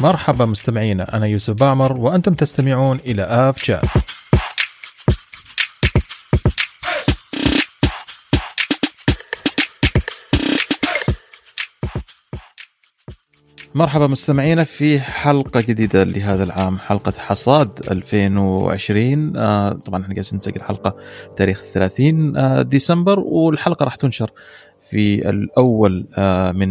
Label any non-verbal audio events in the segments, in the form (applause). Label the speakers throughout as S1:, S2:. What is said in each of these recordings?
S1: مرحبا مستمعينا أنا يوسف بعمر وأنتم تستمعون إلى آف شات مرحبا مستمعينا في حلقة جديدة لهذا العام حلقة حصاد 2020 آه طبعا إحنا قاعدين نسجل الحلقة تاريخ 30 آه ديسمبر والحلقة راح تنشر في الأول آه من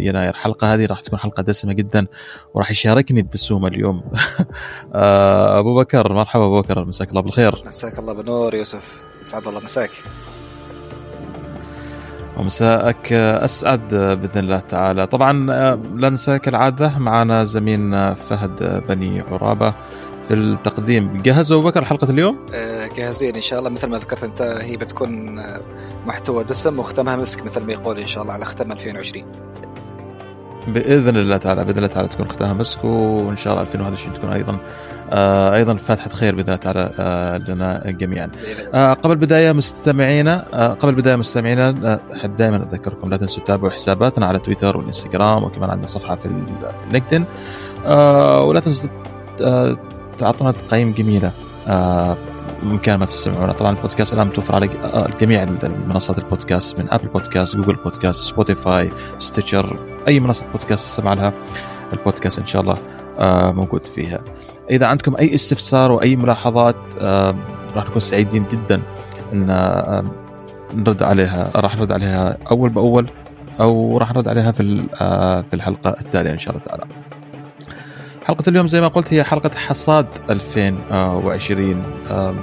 S1: يناير. الحلقة هذه راح تكون حلقة دسمة جدا وراح يشاركني الدسومة اليوم. (laughs) آه أبو بكر مرحبا أبو بكر مساك الله بالخير.
S2: مساك الله بالنور يوسف. سعد الله مساك.
S1: ومساءك أسعد بإذن الله تعالى. طبعا لا ننسى كالعاده معنا زميلنا فهد بني عرابة. في التقديم. جهز أبو بكر حلقة اليوم؟
S2: آه، جاهزين إن شاء الله. مثل ما ذكرت أنت هي بتكون محتوى دسم وختمها مسك مثل ما يقول إن شاء الله على ختم 2020
S1: بإذن الله تعالى بإذن الله تعالى تكون ختامها مسك وإن شاء الله 2021 تكون أيضا آه أيضا فاتحة خير بإذن الله تعالى آه لنا جميعا. آه قبل البداية مستمعينا آه قبل البداية مستمعينا آه، احب دائما أذكركم لا تنسوا تتابعوا حساباتنا على تويتر والانستغرام وكمان عندنا صفحة في, في اللينكدين آه ولا تنسوا آه تعطونا تقييم جميلة. آه بإمكانكم تستمعون طبعا البودكاست الآن متوفر على آه، جميع منصات البودكاست من Apple Podcast Google Podcast Spotify Stitcher أي منصة بودكاست تستمع لها البودكاست إن شاء الله آه موجود فيها. إذا عندكم أي استفسار وأي ملاحظات آه راح نكون سعيدين جدا إن آه نرد عليها راح نرد عليها أول بأول أو راح نرد عليها في آه في الحلقة التالية إن شاء الله تعالى. حلقة اليوم زي ما قلت هي حلقة حصاد 2020 آه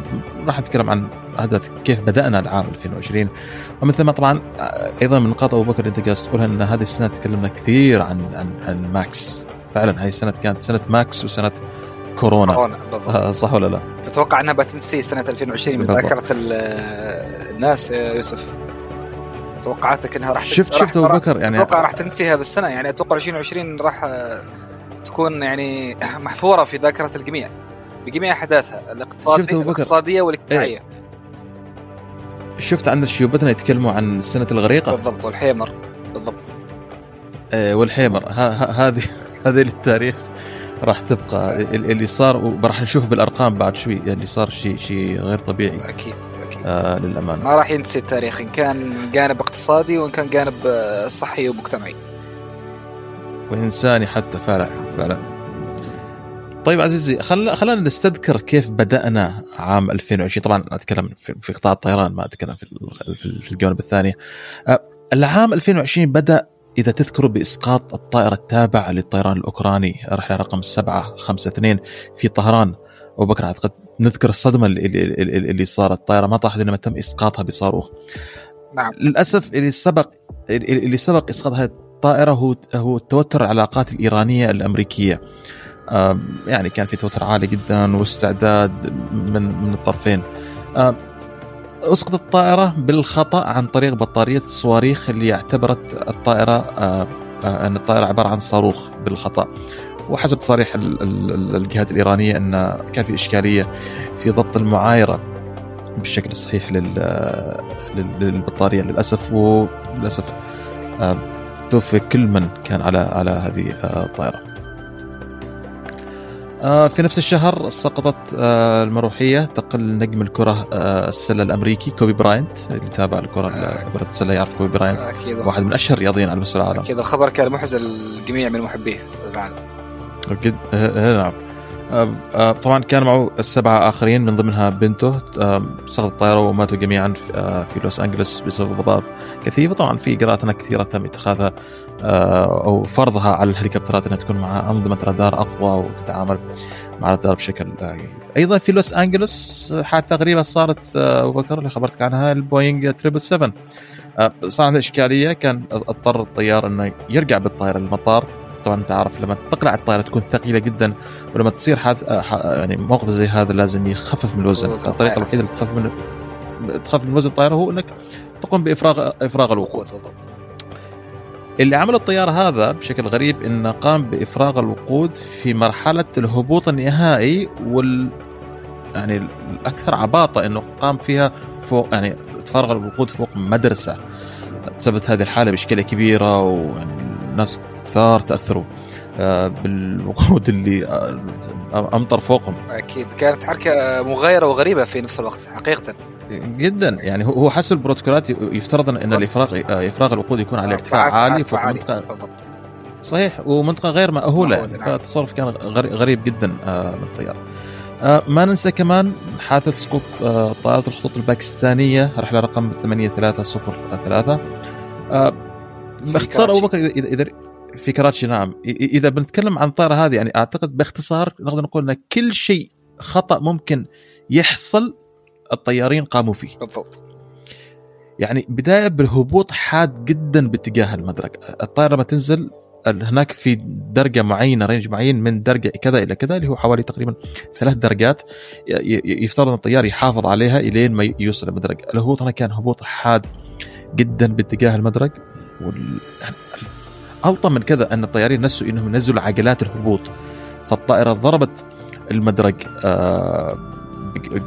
S1: راح نتكلم عن أحداث كيف بدأنا العام 2020 ومثل ما طبعا آه، أيضا من نقاط أبو بكر أنت قاعد تقولها أن هذه السنة تكلمنا كثير عن عن عن ماكس. فعلا هاي السنة كانت سنة ماكس وسنة كورونا,
S2: كورونا
S1: آه صح ولا لا؟
S2: تتوقع إنها بتنسي سنة 2020 من
S1: بالضبط.
S2: ذاكرة ال- الناس يا يوسف؟ توقعاتك إنها راح
S1: شفت شفت
S2: أبو
S1: بكر يعني
S2: أتوقع راح تنسيها بالسنة يعني أتوقع 2020 راح آه، تكون يعني محفورة في ذاكرة الجميع بجميع
S1: أحداثها
S2: الاقتصاديه؟ الاقتصادية والاجتماعية.
S1: شفت عند شيوبتنا يتكلموا عن سنة الغريقة؟
S2: بالضبط والحيمر. بالضبط.
S1: آه، والحيمر. هذه (laughs) هذه للتاريخ راح تبقى. ال- اللي صار وراح نشوف بالأرقام بعد شوي اللي صار شيء شيء غير طبيعي.
S2: أكيد أكيد.
S1: آه للأمانة.
S2: ما راح ينسي التاريخ إن كان جانب اقتصادي وإن كان جانب آه، صحي ومجتمعي.
S1: وانساني حتى فعلا فعلا طيب عزيزي خل... خلينا نستذكر كيف بدأنا عام 2020 طبعا أتكلم في, في قطاع الطيران ما أتكلم في في, الجوانب الثانية. آه، العام 2020 بدأ إذا تذكروا بإسقاط الطائرة التابعة للطيران الأوكراني رحلة رقم 752 في طهران. أبو بكر أعتقد نذكر الصدمة اللي, اللي, اللي صارت. الطائرة ما طاحت انما تم إسقاطها بصاروخ.
S2: نعم.
S1: للأسف اللي سبق اللي سبق اسقاط هذه الطائره هو هو توتر العلاقات الإيرانية الأمريكية. آم، يعني كان في توتر عالي جدا واستعداد من من الطرفين. آم، أسقطت الطائرة بالخطأ عن طريق بطارية الصواريخ اللي اعتبرت الطائرة آه، آه، أن الطائرة عبارة عن صاروخ بالخطأ. وحسب تصاريح ال- ال- ال- الجهات الإيرانية أن كان في إشكالية في ضبط المعايرة بالشكل الصحيح لل لل- للبطارية للأسف. وللأسف آه، توفي كل من كان على على هذه آه، الطائرة. آه، في نفس الشهر سقطت آه، المروحية تقل نجم الكرة السلة الأمريكي كوبي براينت اللي تابع
S2: الكرة.
S1: كرة السلة يعرف كوبي براينت
S2: أكيد
S1: واحد من أشهر الرياضيين على مستوى العالم.
S2: أكيد الخبر كان محزن للجميع من محبيه العالم
S1: نعم طبعا كان معه السبعة آخرين من ضمنها بنته آه، سقطت الطائره وماتوا جميعا في- آه، لوس أنجلوس بسبب ضباب كثيفه طبعا في اجراءات هناك كثيرة تم اتخاذها آه، أو فرضها على الهليكوبترات إنها تكون معها أنظمة رادار أقوى وتتعامل مع الرادار بشكل آه، جيد. أيضا في لوس أنجلوس حادثة غريبة صارت آه، بكر اللي خبرتك عنها البوينج 777 آه، صار عنده إشكالية كان أضطر الطيار إنه يرجع بالطائرة للمطار طبعا أنت عارف لما تقلع الطائرة تكون ثقيلة جدا ولما تصير حاد آه، ح- يعني موقف زي هذا لازم يخفف من الوزن. الطريقة الوحيدة اللي تخفف من تخفف من وزن الطائرة هو إنك تقوم بافراغ إفراغ الوقود. اللي عمل الطيار هذا بشكل غريب إنه قام بإفراغ الوقود في مرحلة الهبوط النهائي وال يعني الأكثر عباطة إنه قام فيها فوق يعني تفرغ الوقود فوق مدرسة. تسببت هذه الحالة بإشكالية كبيرة والناس كثار تاثروا آه، بالوقود اللي آه، أمطر فوقهم.
S2: أكيد. كانت حركة مغايرة وغريبة في نفس الوقت حقيقة.
S1: جدا. يعني هو حسب البروتوكولات يفترض إن الإفراغ إفراغ الوقود يكون على ارتفاع عالي فوق منطقه بالضبط. صحيح. ومنطقة غير مأهولة. يعني. فالتصرف كان غريب جدا من الطيار ما ننسى كمان حادثة سقوط طائرة الخطوط الباكستانية رحلة رقم 8303 باختصار أبو بكر إذا في كراتشي نعم. إذا بنتكلم عن الطائره هذه يعني أعتقد باختصار نقدر نقول إن كل شيء خطأ ممكن يحصل الطيارين قاموا فيه.
S2: بالضبط.
S1: يعني بداية بالهبوط حاد جدا باتجاه المدرج الطائرة لما تنزل هناك في درجة معينة رينج معين من درجة كذا إلى كذا اللي هو حوالي تقريبا ثلاث درجات يفترض إن الطيار يحافظ عليها إلين ما يوصل المدرج الهبوط هنا كان هبوط حاد جدا باتجاه المدرج وال... الطم من كذا أن الطيارين نسوا إنهم نزلوا عجلات الهبوط. فالطائرة ضربت المدرج آه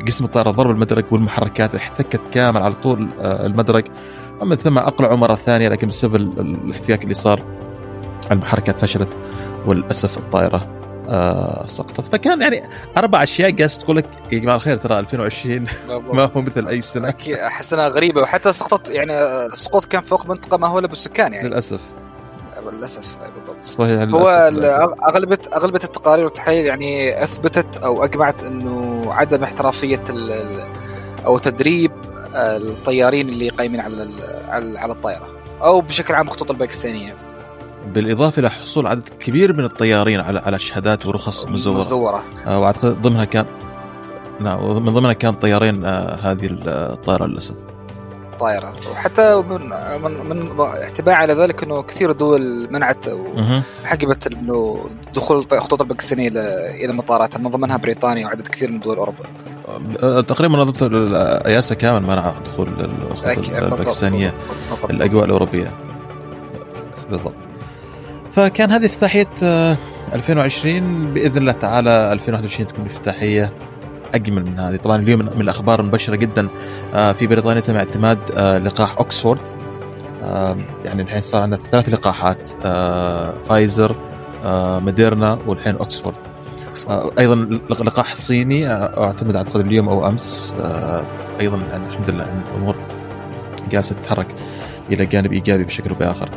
S1: قسم الطائرة ضرب المدرج والمحركات احتكت كامل على طول آه المدرج. ومن ثم أقلعوا مرة ثانية لكن بسبب الاحتكاك اللي صار المحركات فشلت وللأسف الطائرة آه سقطت. فكان يعني أربع أشياء قاس تقول لك يا جماعة الخير ترى 2020 (laughs) ما هو مثل أي سنة.
S2: أحس إنها غريبة. وحتى سقطت يعني السقوط كان فوق منطقة ماهوله بالسكان يعني.
S1: للأسف.
S2: للأسف. بالضبط
S1: صحيح
S2: للأسف هو. اغلبيه اغلبيه التقارير والتحاليل يعني أثبتت أو أجمعت إنه عدم احترافية أو تدريب الطيارين اللي قايمين على على الطائره أو بشكل عام الخطوط الباكستانيه
S1: بالإضافة إلى حصول عدد كبير من الطيارين على على شهادات ورخص مزورة.
S2: مزورة.
S1: آه وأعتقد ضمنها كان نعم من ضمنها كان طيارين آه هذه الطائرة للأسف.
S2: طائره وحتى من من, من اعتباع على ذلك إنه كثير دول منعت وحجبت إنه دخول الخطوط الباكستانية إلى مطاراتها من ضمنها بريطانيا وعدد كثير من دول أوروبا.
S1: آه، تقريبا منظمه اياسا كامل منع دخول الخطوط الباكستانية الأجواء الأوروبية. بالضبط. فكان هذه افتتاحية 2020 آه، بإذن الله تعالى 2021 تكون افتتاحية. أجمل من هذه. طبعا اليوم من الأخبار المبشرة جدا آه، في بريطانيا تم اعتماد آه، لقاح اوكسفورد يعني الحين صار عندنا ثلاث لقاحات فايزر موديرنا والحين اوكسفورد أيضا لقاح صيني أعتمد اعتقد اليوم أو أمس أيضا يعني الحمد لله الأمور جالسه تتحرك إلى جانب إيجابي بشكل أو بآخر.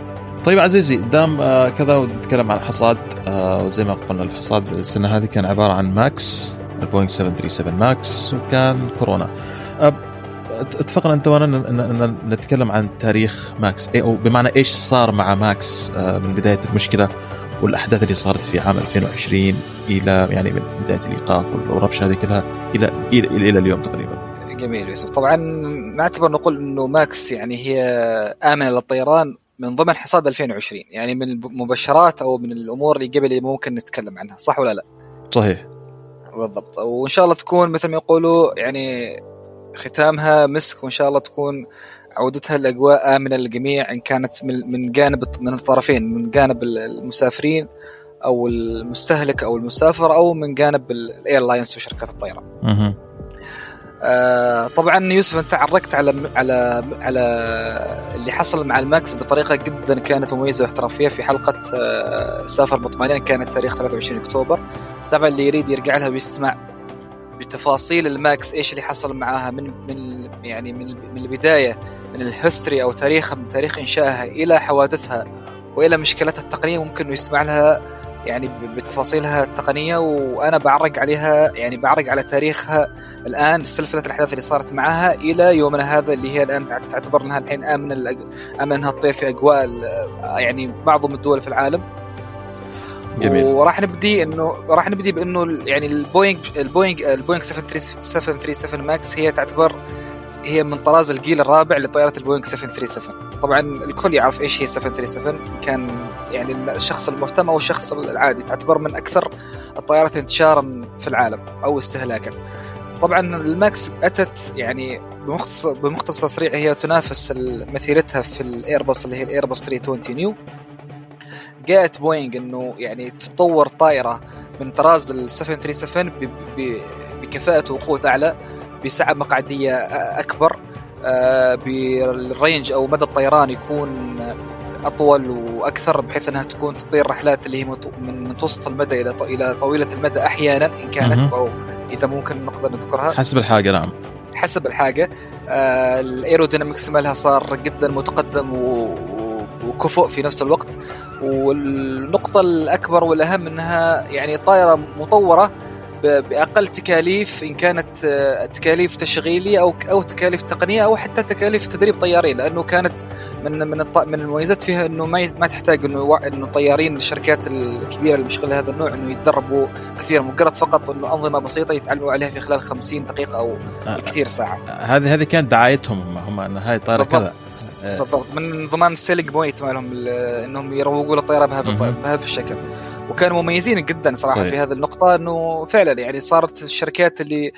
S1: طيب عزيزي دام آه كذا ونتكلم عن الحصاد آه وزي ما قلنا الحصاد السنة هذه كان عبارة عن ماكس. البوينغ 737 ماكس وكان كورونا آه اتفقنا انت وأنا ان نتكلم عن تاريخ ماكس أو بمعنى إيش صار مع ماكس آه من بدايه المشكلة والاحداث اللي صارت في عام 2020 إلى يعني من بدايه الايقاف والربشه هذه كلها إلى إلى إلى, إلى اليوم تقريبا.
S2: جميل يوسف طبعا نعتبر نقول انه ماكس يعني هي امنه للطيران من ضمن حصاد 2020 يعني من المبشرات أو من الأمور اللي قبل اللي ممكن نتكلم عنها صح ولا لا؟
S1: صحيح
S2: بالضبط. وإن شاء الله تكون مثل ما يقولوا يعني ختامها مسك وإن شاء الله تكون عودتها الاجواء آمنة للجميع إن كانت من جانب من الطرفين من جانب المسافرين أو المستهلك أو المسافر أو من جانب ال airlines وشركات الطيران. آه طبعا يوسف أنت عرجت على على على اللي حصل مع الماكس بطريقة جدا كانت مميزة واحترافية في حلقة آه سافر مطمئنين كانت تاريخ 23 أكتوبر. طبعا اللي يريد يرجع لها ويستمع بتفاصيل الماكس إيش اللي حصل معاها من من يعني من من البداية من ال history أو تاريخ من تاريخ إنشائها إلى حوادثها وإلى مشكلتها التقنية. ممكن يستمع لها يعني بتفاصيلها التقنية وأنا بعرج عليها يعني بعرج على تاريخها الآن سلسلة الأحداث اللي صارت معها إلى يومنا هذا اللي هي الآن تعتبر انها الحين آمن الأج... امن انها تطير في أجواء يعني معظم الدول في العالم. جميل. وراح نبدي انه راح نبدي بإنه يعني البوينج البوينج البوينج 737 ماكس هي تعتبر هي من طراز الجيل الرابع لطائره البوينغ 737 طبعا الكل يعرف إيش هي 737 كان يعني الشخص المهتم أو الشخص العادي تعتبر من أكثر الطائرات انتشارا في العالم أو استهلاكا. طبعا الماكس أتت يعني بمختصر بمختصر سريع هي تنافس مثيلتها في الايرباص اللي هي الايرباص 320 نيو. جاءت بوينغ إنه يعني تطور طائره من طراز ال 737 بكفاءة وقوة أعلى بسعة مقعدية أكبر آه، بال range أو مدى الطيران يكون أطول وأكثر بحيث إنها تكون تطير رحلات اللي هي من متوسط المدى إلى إلى طويلة المدى أحيانا إن كانت أو إذا ممكن نقدر نذكرها.
S1: حسب الحاجة نعم.
S2: حسب الحاجة. آه الايرودينامكس مالها صار جدا متقدم و وكفؤ في نفس الوقت. والنقطة الأكبر والأهم أنها يعني طائرة مطورة بأقل تكاليف إن كانت آه، تكاليف تشغيلية أو أو تكاليف تقنية أو حتى تكاليف تدريب طيارين لأنه كانت من من من المميزات فيها إنه ما ما تحتاج إنه إنه طيارين الشركات الكبيرة اللي مشغلة هذا النوع إنه يتدربوا كثير مجرد فقط إنه أنظمة بسيطة يتعلموا عليها في خلال 50 دقيقة أو آه كثير ساعة.
S1: هذه هذه كانت دعايتهم هم هم إن هاي الطائره كذا.
S2: بالضبط. من ضمن ال selling point مالهم إنهم يروجوا للطياره بهذا بهذا الشكل. وكانوا مميزين جدا صراحة صحيح. في هذه النقطة إنه فعلا يعني صارت الشركات اللي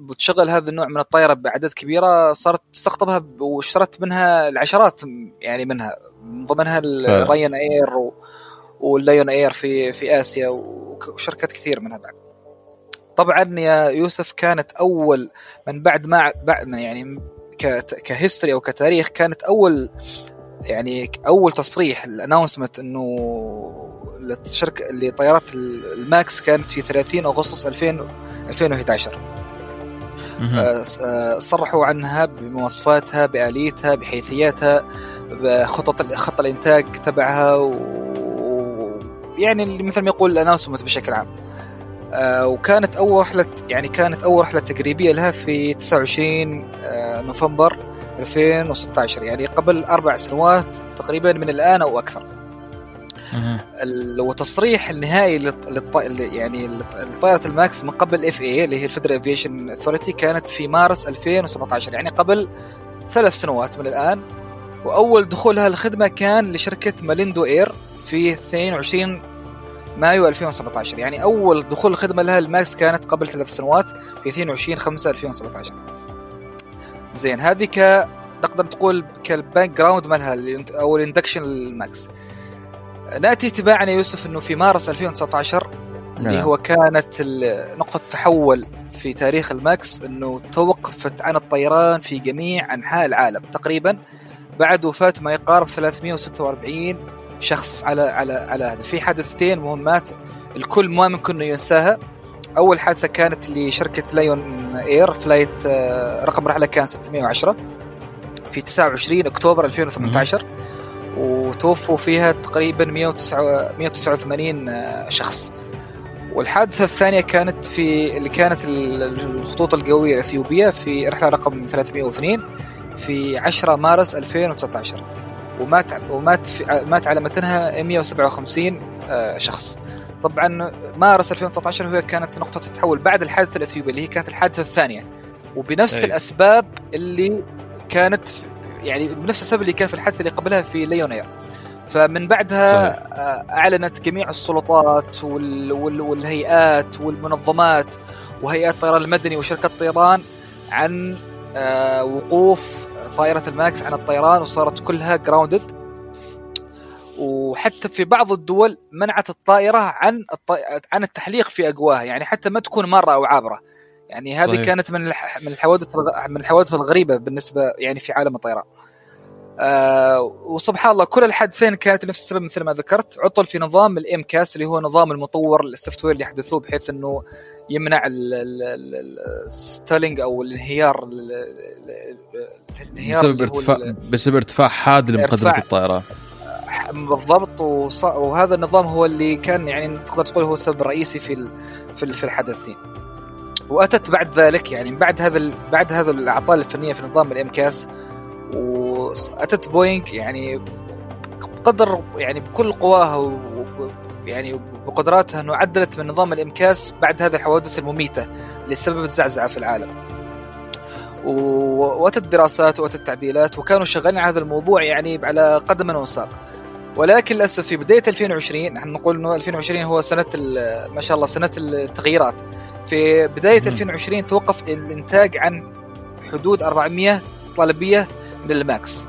S2: بتشغل هذا النوع من الطائره بأعداد كبيرة صارت تستقطبها واشترت منها العشرات يعني منها من ضمنها الراين اير واللايون اير في في آسيا وشركات كثير منها بعد طبعا يا يوسف كانت أول من بعد ما بعد يعني ك history أو كتاريخ كانت أول يعني أول تصريح ال announcement إنه الشركة لطيارات الماكس كانت في 30 أغسطس 2000 2011 آه، آه، صرحوا عنها بمواصفاتها بآليتها بحيثياتها بخطط خط الإنتاج تبعها و... يعني مثل ما يقول ال announcement بشكل عام. آه، وكانت أول رحلة يعني كانت أول رحلة تجريبيه لها في 29 نوفمبر 2016 يعني قبل أربع سنوات تقريبا من الآن أو أكثر. وتصريح النهائي للط... يعني لطائرة الماكس من قبل FAA اللي هي ال Federal Aviation Authority كانت في مارس 2017 يعني قبل ثلاث سنوات من الآن. وأول دخولها الخدمه كان لشركة ماليندو اير في 22 مايو 2017 يعني أول دخول الخدمه لها الماكس كانت قبل ثلاث سنوات في 22 5 2017 زين هذه ك نقدر تقول كال background مالها أو ال induction الماكس نأتي تباعا يا يوسف إنه في مارس 2019 نعم. اللي هو كانت نقطة تحول في تاريخ الماكس إنه توقفت عن الطيران في جميع أنحاء العالم. تقريبا بعد وفاة ما يقارب 346 شخص على على على هذا. في حادثتين مهمات الكل ما ممكن انه ينساها. أول حادثة كانت لشركة Lion Air flight آه، رقم رحلة كان 610 في 29 أكتوبر 2018 وتوفوا فيها تقريبا 189 آه، شخص. والحادثة الثانية كانت في اللي كانت الخطوط الجوية الأثيوبية في رحلة رقم 302 في 10 مارس 2019 ومات ومات في مات على متنها 157 آه، شخص. طبعا مارس 2019 هي كانت نقطة التحول بعد الحادثة الأثيوبية اللي هي كانت الحادثة الثانية. وبنفس أي. الأسباب اللي كانت يعني بنفس السبب اللي كان في الحادثة اللي قبلها في ليونير فمن بعدها صحيح. آه، أعلنت جميع السلطات وال وال والهيئات والمنظمات وهيئات الطيران المدني وشركات الطيران عن آه، وقوف طائرة الماكس عن الطيران وصارت كلها grounded وحتى في بعض الدول منعت الطائرة عن عن التحليق في أجوائها يعني حتى ما تكون مارة أو عابرة يعني هذه صحيح. كانت من من الحوادث من الحوادث الغريبة بالنسبة يعني في عالم الطيران آه وسبحان الله كل الحادثين كانت نفس السبب مثل ما ذكرت. عطل في نظام ال MCAS اللي هو نظام المطور ال software اللي حدثوه بحيث إنه يمنع ال stalling أو الانهيار
S1: الانهيار بسبب ارتفاع بسبب ارتفاع حاد لمقدمه الطائرة.
S2: بالضبط. وهذا النظام هو اللي كان يعني تقدر تقول هو السبب الرئيسي في في الحدثين. وأتت بعد ذلك يعني بعد هذا بعد هذا الإعطال الفنية في نظام ال MCAS وأتت بوينغ يعني بقدر يعني بكل قواها و يعني بقدراتها إنه عدلت من نظام الامكاس بعد هذه الحوادث المميتة اللي سببت زعزعه في العالم. وأتت دراسات وأتت تعديلات وكانوا شغالين على هذا الموضوع يعني على قدم وساق. ولكن للأسف في بداية 2020 نحن نقول إنه 2020 هو سنة ما شاء الله سنة التغييرات. في بداية 2020 توقف الإنتاج عن حدود 400 طلبيه للماكس.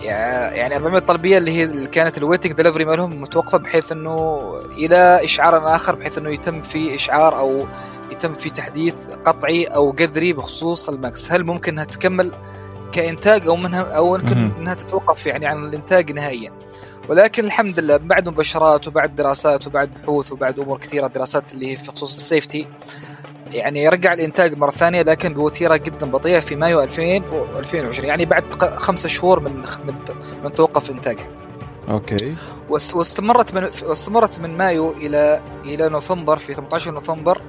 S2: يعني 400 طلبية اللي هي اللي كانت ال waiting delivery مالهم متوقفة بحيث إنه إلى إشعار آخر بحيث إنه يتم في إشعار أو يتم في تحديث قطعي أو جذري بخصوص الماكس. هل ممكن إنها تكمل كإنتاج أو منها أو يمكن إنها تتوقف يعني عن الإنتاج نهائيا؟ ولكن الحمد لله بعد مباشرات وبعد دراسات وبعد بحوث وبعد أمور كثيرة دراسات اللي هي في خصوص ال safety يعني رجع الإنتاج مرة ثانية لكن بوتيرة جدا بطيئة في مايو 2020 يعني بعد خمسة شهور من من, من توقف انتاجها.
S1: Okay.
S2: واستمرت من واستمرت من مايو إلى إلى نوفمبر في 18 نوفمبر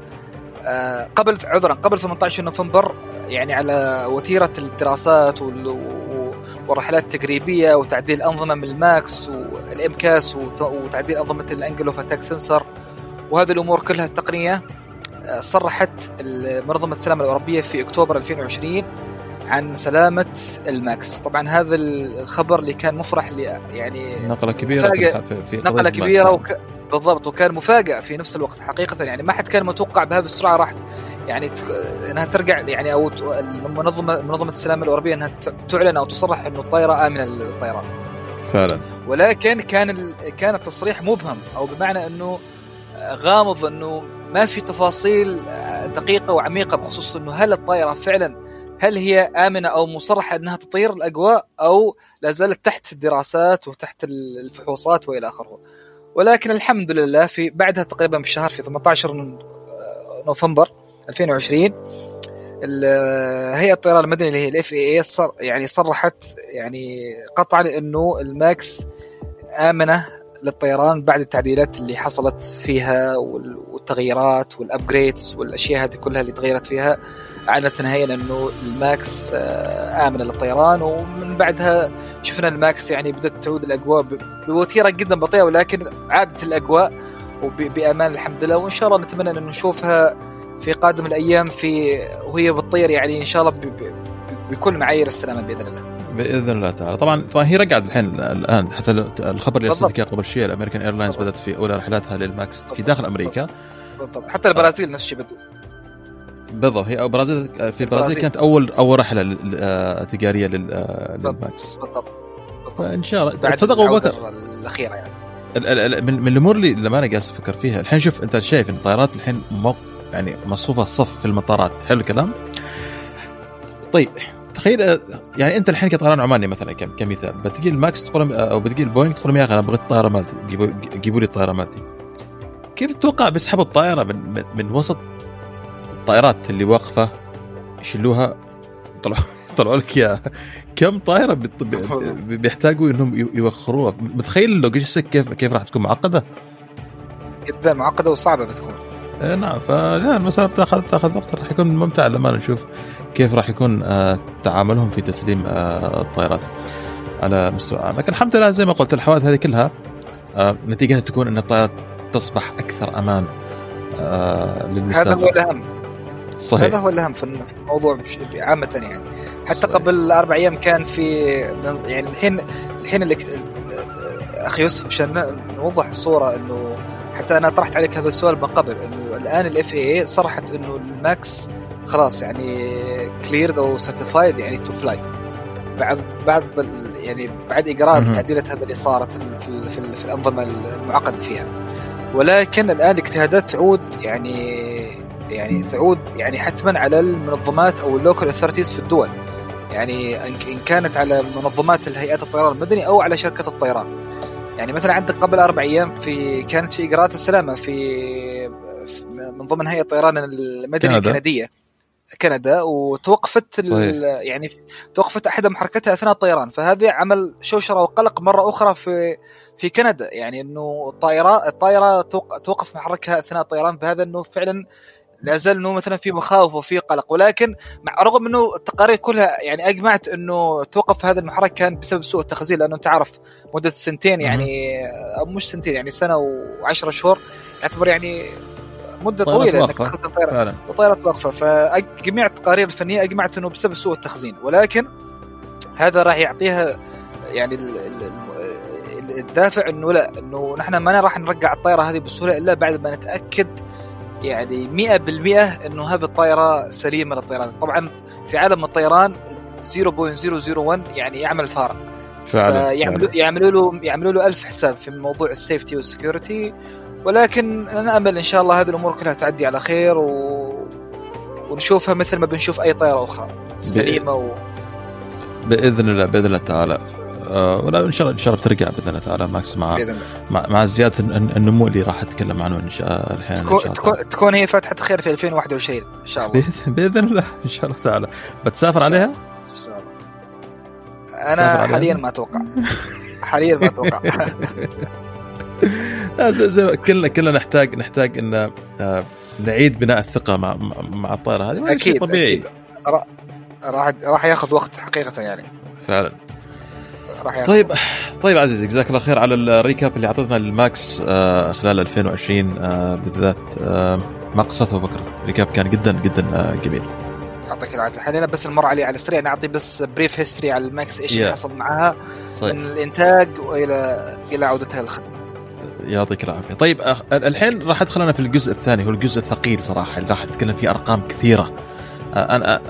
S2: آه قبل عذرا قبل 18 نوفمبر يعني على وتيرة الدراسات والرحلات التجريبية وتعديل أنظمة من الماكس وال MCAS وتعديل أنظمة ال angle of attack sensor وهذه الأمور كلها التقنية صرحت منظمة السلامة الأوروبية في أكتوبر 2020 عن سلامة الماكس. طبعا هذا الخبر اللي كان مفرح اللي يعني
S1: نقلة كبيرة في,
S2: في نقلة كبيرة وك... بالضبط وكان مفاجأ في نفس الوقت حقيقة. يعني ما حد كان متوقع بهذه السرعة راح يعني ت... إنها ترجع يعني أو المنظمة منظمة السلامة الأوروبية إنها تعلن أو تصرح إنه الطائرة آمنة للطيران.
S1: فعلا.
S2: ولكن كان ال... كان التصريح مبهم أو بمعنى إنه غامض إنه ما في تفاصيل دقيقة وعميقة بخصوص إنه هل الطائرة فعلا هل هي آمنة أو مصرحة أنها تطير الأجواء أو لا زالت تحت الدراسات وتحت الفحوصات وإلى آخره. ولكن الحمد لله في بعدها تقريبا بشهر في 18 نوفمبر 2020 هيئة الطيران المدني اللي هي ال FAA يعني صرحت يعني قطعا إنه الماكس آمنة للطيران بعد التعديلات اللي حصلت فيها والتغييرات وال upgrades والأشياء هذه كلها اللي تغيرت فيها أعلنت نهائيا إنه الماكس آه، آمنة للطيران ومن بعدها شفنا الماكس يعني بدأت تعود الأجواء بوتيرة جدا بطيئة ولكن عادت الأجواء وبامان الحمد لله. وإن شاء الله نتمنى أن نشوفها في قادم الأيام في وهي بتطير يعني إن شاء الله بكل معايير السلامة بإذن الله.
S1: بإذن الله تعالى. طبعا طبعا هي رجعت الحين الآن. حتى الخبر اللي ارسلت قبل شوي ال American Airlines بدأت في أولى رحلاتها للماكس في داخل أمريكا.
S2: بالضبط. حتى البرازيل نفس الشيء بدو.
S1: بالضبط. هي البرازيل في البرازيل كانت اول أول رحلة آه، تجارية للماكس. بالضبط فإن شاء الله.
S2: تصدق الأخيرة يعني.
S1: من, من الأمور اللي لما أنا جالس أفكر فيها. الحين شوف أنت شايف إن الطائرات الحين موق يعني مصفوفة الصف في المطارات. حلو الكلام؟ طيب تخيل يعني أنت الحين كطيران عماني مثلا كمثال بتجي الماكس تقول أو بتجي البوينغ تقول يا أخي أنا أبغى الطائره مالتي. جيبوا لي الطائره مالتي. كيف تتوقع بيسحبوا الطائرة من, من, من وسط الطائرات اللي واقفة يشيلوها؟ يطلعوا يطلعوا (laughs) لك إياها. كم طائرة (laughs) بيحتاجوا إنهم يوخروها؟ متخيل لو كيف كيف راح تكون معقدة؟
S2: جدا معقدة وصعبة بتكون.
S1: إيه نعم. فالمساله بتاخذ بتاخذ وقت راح يكون ممتع لما نشوف كيف راح يكون آه، تعاملهم في تسليم آه، الطائرات. على مستوى لكن الحمد لله زي ما قلت الحوادث هذه كلها آه، نتيجتها تكون إن الطائرات تصبح أكثر أمان
S2: للمسافر هذا هو الأهم. صحيح. هذا هو الأهم في الموضوع عامه يعني. حتى صحيح. قبل أربع أيام كان في يعني الحين الحين اللي أخي يوسف مشان نوضح الصورة إنه حتى أنا طرحت عليك هذا السؤال من قبل إنه الآن ال FAA صرحت إنه الماكس خلاص يعني cleared أو certified يعني to fly بعد بعد يعني بعد اجراء التعديلات هذه اللي صارت في, في, في الأنظمة المعقدة فيها. ولكن الآن الاجتهادات تعود يعني يعني تعود يعني حتما على المنظمات أو ال local authorities في الدول. يعني إن كانت على منظمات الهيئات الطيران المدني أو على شركة الطيران. يعني مثلا عندك قبل أربع أيام في كانت في إجراءات السلامة في من ضمن هيئة الطيران المدني الكندية. كندا وتوقفت يعني توقفت أحد محركتها أثناء الطيران. فهذا عمل شوشرة وقلق مرة أخرى في في كندا. يعني إنه الطائرة الطائرة توقف محركها أثناء الطيران بهذا إنه فعلا لا زال إنه مثلا في مخاوف وفي قلق. ولكن مع رغم إنه التقارير كلها يعني أجمعت إنه توقف هذا المحرك كان بسبب سوء التخزين لأنه أنت عارف مدة سنتين يعني أو مش سنتين يعني سنة وعشرة شهور يعتبر يعني مدة طويلة إنك تخزن طيارة. وطياره واقفة. فجميع التقارير الفنية أجمعت إنه بسبب سوء التخزين. ولكن هذا راح يعطيها يعني الدافع إنه لا إنه نحن ما راح نرجع الطائره هذه بسهولة إلا بعد ما نتأكد يعني 100% إنه هذه الطائره سليمة للطيران. طبعا في عالم الطيران 0.001 يعني يعمل فارق. فعلا يعملوا يعملوا له يعملوا له ألف حساب في موضوع ال safety وال security. ولكن أنا أمل إن شاء الله هذه الأمور كلها تعدي على خير و... ونشوفها مثل ما بنشوف أي طائره أخرى. سليمة و...
S1: بإذن الله بإذن الله تعالى. آه ولا إن شاء الله إن شاء الله بترجع بإذن الله تعالى ماكس مع
S2: الله.
S1: مع, مع زيادة النمو اللي راح أتكلم عنه إن شاء الحين
S2: تكون تكون تكون هي فتحة خير في 2021 إن شاء الله.
S1: باذن الله إن شاء الله تعالى. بتسافر عليها؟ إن شاء الله.
S2: أنا حاليا ما أتوقع. حاليا ما
S1: أتوقع. (laughs) زي, زي كلنا كلنا نحتاج نحتاج إن آه، نعيد بناء الثقة مع مع الطائرة هذه
S2: أكيد طبيعي. أكيد. راح راح ياخذ وقت حقيقة يعني.
S1: فعلا. راح طيب طيب عزيزي جزاك الله خير على ال recap اللي اعطيتنا للماكس آه خلال 2020 آه بالذات ما قصته بكره ال recap كان جدا جدا جميل.
S2: يعطيك العافية. خلينا بس نمر عليه على السريع نعطي بس brief history على الماكس إيش اللي حصل معها صحيح. من الإنتاج والى إلى عودتها للخدمة.
S1: يعطيك العافية. طيب الحين راح أدخل أنا في الجزء الثاني هو الجزء الثقيل صراحة اللي راح أتكلم فيه أرقام كثيرة. أنا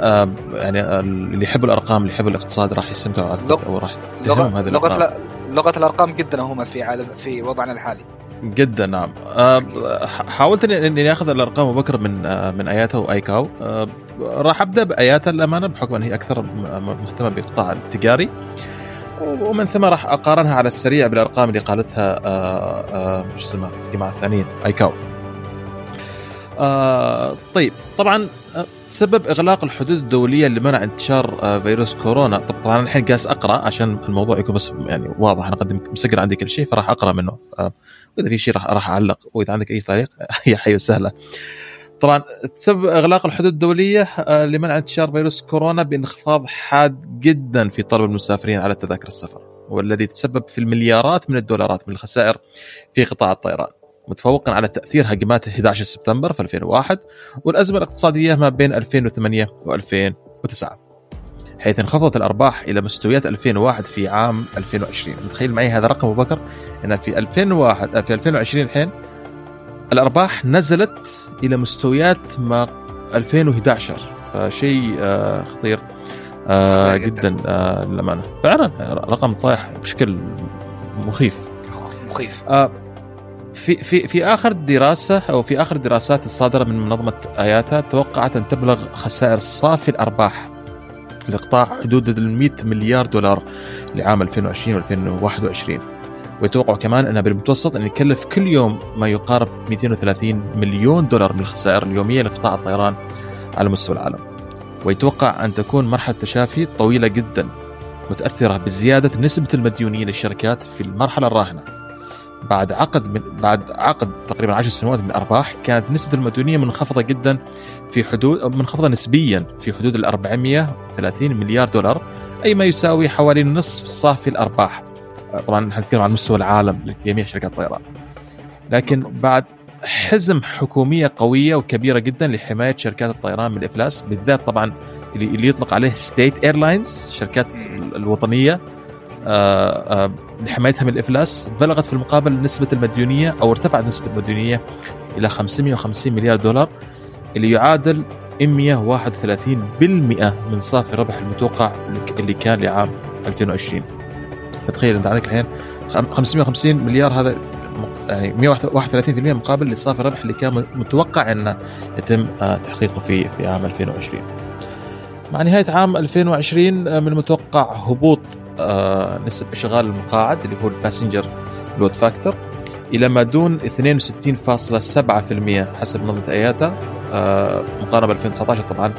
S1: يعني اللي يحب الأرقام اللي يحب الاقتصاد راح يستمتع
S2: أو راح هذه لغة لغة الأرقام جدا مهمه في عالم في وضعنا الحالي.
S1: جدا نعم. حاولت اني أخذ الأرقام بكر من من أياتا وأيكاو. راح أبدأ بأياتا للأمانة بحكم ان هي أكثر مهتمة بالقطاع التجاري ومن ثم راح أقارنها على السريع بالأرقام اللي قالتها شو اسمها الجماعة الثانيين أيكاو. آه طيب طبعا سبب إغلاق الحدود الدولية اللي منع انتشار آه، فيروس كورونا. طبعا الحين جالس أقرأ عشان الموضوع يكون بس يعني واضح. أنا قد مسجل عندي كل شيء فراح أقرأ منه. آه، وإذا في شيء راح راح أعلق. وإذا عندك أي تعليق هي (laughs) حي وسهله طبعا تسبب إغلاق الحدود الدولية آه، لمنع انتشار فيروس كورونا بانخفاض حاد جدا في طلب المسافرين على تذاكر السفر والذي تسبب في المليارات من الدولارات من الخسائر في قطاع الطيران. متفوقا على تأثير هجمات 11 سبتمبر في 2001 والأزمة الاقتصادية ما بين 2008 و2009 حيث انخفضت الأرباح إلى مستويات 2001 في عام 2020 متخيل معي هذا رقم أبو بكر إن في 2001 في 2020 الحين الأرباح نزلت إلى مستويات ما 2011 فشيء آه خطير آه جدا. آه للأمانة. فعلا رقم طايح بشكل مخيف.
S2: مخيف.
S1: في في في آخر دراسة أو في آخر الدراسات الصادرة من منظمة آياتا توقعت أن تبلغ خسائر صافي الأرباح لقطاع حدود ال 100 مليار دولار لعام 2020 و2021 ويتوقع كمان انها بالمتوسط ان يكلف كل يوم ما يقارب 230 مليون دولار من الخسائر اليومية لقطاع الطيران على مستوى العالم. ويتوقع أن تكون مرحلة تشافي طويلة جدا متأثرة بزيادة نسبة المديونين للشركات في المرحلة الراهنة بعد عقد من بعد عقد تقريبا 10 سنوات من الأرباح كانت نسبة المديونية منخفضة جدا في حدود منخفضة نسبيا في حدود ال 430 مليار دولار أي ما يساوي حوالي نصف صافي الأرباح طبعا نتكلم عن مستوى العالم لجميع شركات الطيران. لكن بعد حزم حكومية قوية وكبيرة جدا لحماية شركات الطيران من الإفلاس بالذات طبعا اللي يطلق عليه state airlines الشركات الوطنية آه، آه، لحمايتها من الإفلاس بلغت في المقابل نسبة المديونية أو ارتفعت نسبة المديونية إلى 550 مليار دولار اللي يعادل 131% من صافي الربح المتوقع اللي كان لعام 2020 فتخيل انت عندك الحين 550 مليار هذا يعني 131% مقابل لصافي الربح اللي كان متوقع انه يتم آه، تحقيقه في في عام 2020 مع نهاية عام 2020 من المتوقع هبوط آه، نسب اشغال المقاعد اللي هو ال passenger load factor إلى ما دون 62.7% حسب منظمة IATA آه، مقارنة ب 2019 طبعا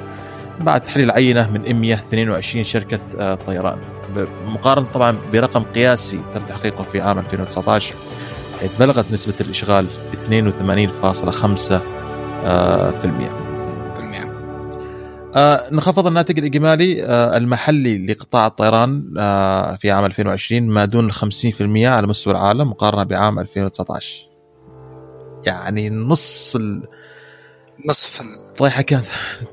S1: بعد تحليل عينة من 122 شركة آه، طيران. مقارنه طبعا برقم قياسي تم تحقيقه في عام 2019 حيث بلغت نسبة الإشغال 82.5% آه انخفض الناتج الإجمالي آه المحلي لقطاع الطيران آه في عام 2020 ما دون 50% على مستوى العالم مقارنة بعام 2019 يعني نص ال...
S2: نصف
S1: طيحه كانت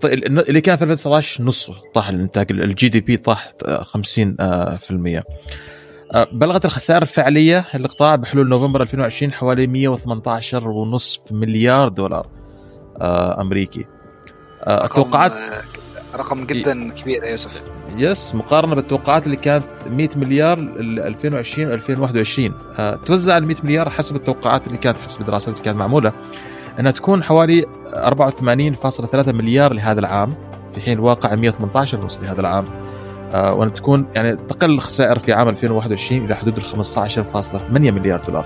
S1: اللي كان في 2019 نصه طاح الانتاج. الجي دي بي طاح 50% آه، آه، آه، بلغت الخسائر الفعلية للقطاع بحلول نوفمبر 2020 حوالي 118.5 مليار دولار أمريكي.
S2: التوقعات رقم جدا كبير يا يوسف.
S1: يس مقارنة بالتوقعات اللي كانت 100 مليار 2020 و 2021 توزع ال 100 مليار حسب التوقعات اللي كانت حسب الدراسات اللي كانت معمولة. أنها تكون حوالي 84.3 مليار لهذا العام في حين الواقع 118 ونص لهذا العام. آه وأن تكون يعني تقل الخسائر في عام 2021 إلى حدود ال 15.8 مليار دولار.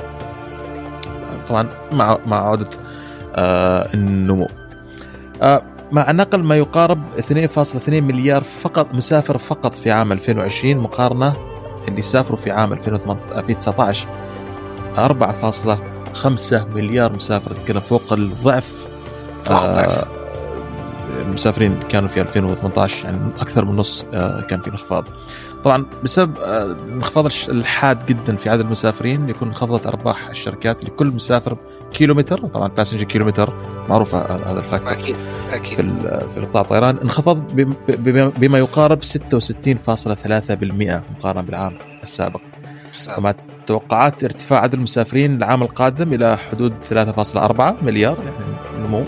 S1: طبعا مع مع عوده آه النمو. آه مع نقل ما يقارب 2.2 مليار فقط مسافر فقط في عام 2020 مقارنة اللي سافروا في عام 2019 4.5 مليار مسافر. تتكلم فوق الضعف.
S2: آه
S1: المسافرين كانوا في 2018 يعني أكثر من نص آه كان في انخفاض طبعا بسبب الانخفاض الحاد جدا في عدد المسافرين يكون انخفضت أرباح الشركات لكل مسافر كيلومتر. طبعا passenger كيلومتر معروف هذا ال
S2: factor. أكيد أكيد.
S1: في في القطاع الطيران انخفض بما يقارب 66.3% مقارنة بالعام السابق. ومع توقعات ارتفاع عدد المسافرين العام القادم إلى حدود 3.4 مليار. يعني نمو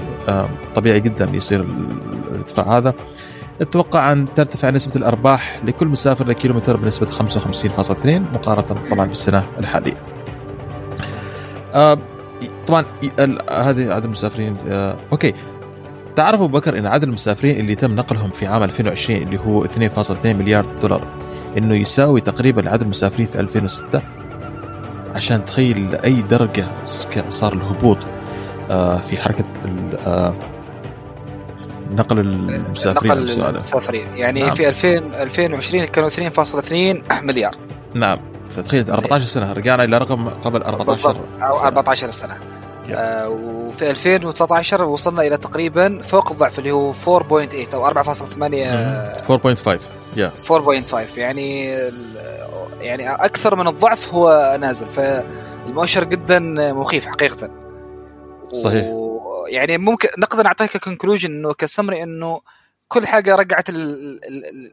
S1: طبيعي جدا يصير الارتفاع هذا. أتوقع أن ترتفع نسبة الأرباح لكل مسافر لكيلومتر بنسبة 55.2 مقارنة طبعا بالسنة الحالية. طبعا هذه عدد المسافرين أوكي. تعرف أبو بكر إن عدد المسافرين اللي تم نقلهم في عام 2020 اللي هو 2.2 مليار دولار إنه يساوي تقريبا عدد المسافرين في 2006 عشان تخيل لاي درجة صار الهبوط آه في حركة آه نقل المسافرين
S2: نقل المسافرين. يعني نعم. في 2000 2020 كانوا 2.2 مليار.
S1: نعم. فتخيل 14 سنة رجعنا إلى رقم قبل 14
S2: أو 14 سنة. آه وفي 2019 وصلنا إلى تقريبا فوق الضعف اللي هو 4.8 أو 4.8
S1: 4.5
S2: يا. 4.5 يعني يعني أكثر من الضعف هو نازل فالمؤشر جدا مخيف حقيقه.
S1: صحيح.
S2: يعني ممكن نقدر نعطيك كونكلوجن إنه كسمري إنه كل حاجة رجعت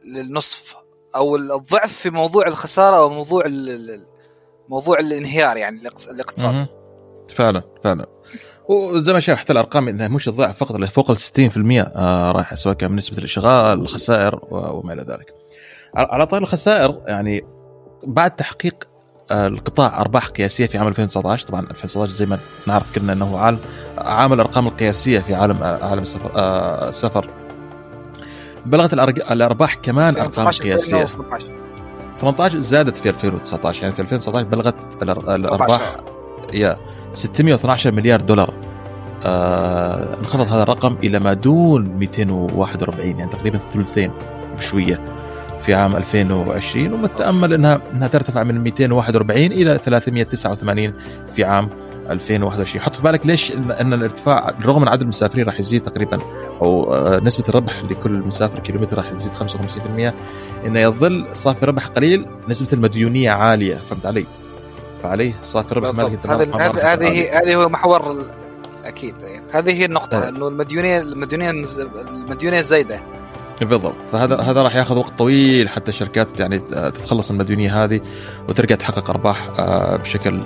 S2: للنصف أو الضعف في موضوع الخسارة أو موضوع موضوع الانهيار يعني الاقتصادي
S1: فعلا فعلا. وزي ما شايف حتى الأرقام إنها مش الضعف فقط اللي فوق ال 60% آه رايحه سواء كان بالنسبة للإشغال الخسائر وما إلى ذلك. على طار الخسائر يعني بعد تحقيق القطاع أرباح قياسية في عام 2019 طبعا 2019 زي ما نعرف كلنا إنه عالم عام الأرقام القياسية في عالم عالم السفر آه السفر. بلغت الأرباح كمان أرقام قياسية. 18 زادت في 2019 يعني في 2019 بلغت الأرباح يا 612 مليار دولار. آه انخفض هذا الرقم إلى ما دون 241 يعني تقريبا ثلثين بشوية. في عام 2020 ومتأمل إنها إنها ترتفع من 241 إلى 389 في عام 2021 حط في بالك ليش ان, الارتفاع رغم إن عدد المسافرين راح يزيد تقريبا أو نسبة الربح لكل مسافر كيلومتر راح تزيد 55% إنه يظل صافي ربح قليل نسبة المديونية عالية فهمت علي؟ فعليه صافي ربح
S2: مالي هذه هذه هذه هو محور أكيد هذه هي النقطة إنه المديونيه المديونية المديونية الزايدة.
S1: بالضبط فهذا هذا راح ياخذ وقت طويل حتى الشركات يعني تتخلص من المديونية هذه وترجع تحقق أرباح بشكل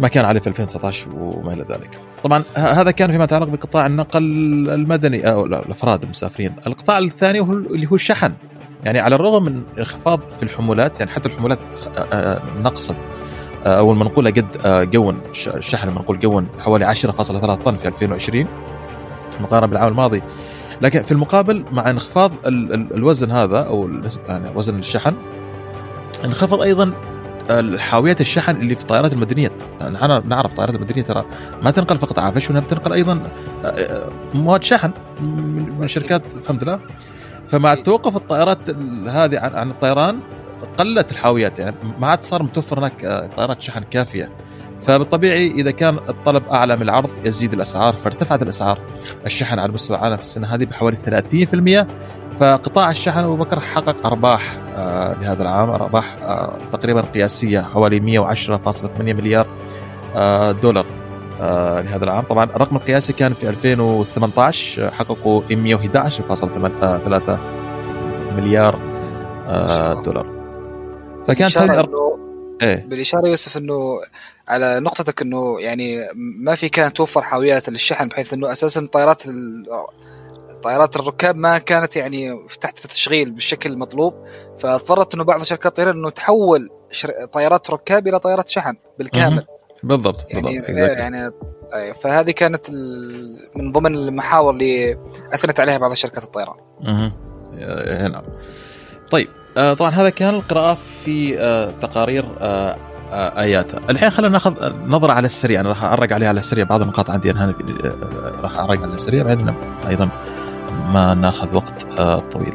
S1: ما كان عليه في 2019 وما إلى ذلك. طبعا هذا كان فيما يتعلق بقطاع النقل المدني أو الأفراد المسافرين. القطاع الثاني هو اللي هو الشحن. يعني على الرغم من انخفاض في الحمولات يعني حتى الحمولات نقصت أو المنقوله قد قون الشحن المنقول قون حوالي 10.3 طن في 2020 مقارنه بالعام الماضي لكن في المقابل مع انخفاض ال ال الوزن هذا أو يعني وزن الشحن انخفض أيضا حاويات الشحن اللي في الطائرات المدنية. أنا نعرف الطائرات المدنية ترى ما تنقل فقط عافش وانها بتنقل أيضا مواد شحن من شركات فهمت لا فمع توقف الطائرات هذه عن الطيران قلت الحاويات. يعني ما عاد صار متوفر هناك طائرات شحن كافية. فبالطبيعي إذا كان الطلب أعلى من العرض يزيد الأسعار. فارتفعت الأسعار. الشحن على مستوى العالم في السنة هذه بحوالي 30% فقطاع الشحن أبو بكر حقق أرباح آه لهذا العام أرباح آه تقريبا قياسية حوالي 110.8 مليار آه دولار لهذا العام. طبعا الرقم القياسي كان في 2018 حققوا 111.3 مليار دولار.
S2: فكانت هذه إيه. بالإشارة يوسف إنه على نقطتك إنه يعني ما في كانت توفر حاويات للشحن بحيث إنه أساسا طائرات طائرات الركاب ما كانت يعني تحت التشغيل بالشكل المطلوب فاضطرت إنه بعض شركات الطيران إنه تحول طائرات ركاب إلى طائرات شحن بالكامل.
S1: بالضبط
S2: يعني بالضبط يعني فهذه كانت من ضمن المحاور اللي أثنت عليها بعض شركات الطيران.
S1: أها نعم طيب آه طبعا هذا كان القراءة في آه تقارير آه اياتا الحين خلينا ناخذ نظرة على السريع. أنا راح اعرق عليها على السريع. بعض النقاط عندي أنا آه، راح اعرق على السريع. بعدين أيضا ما ناخذ وقت آه طويل.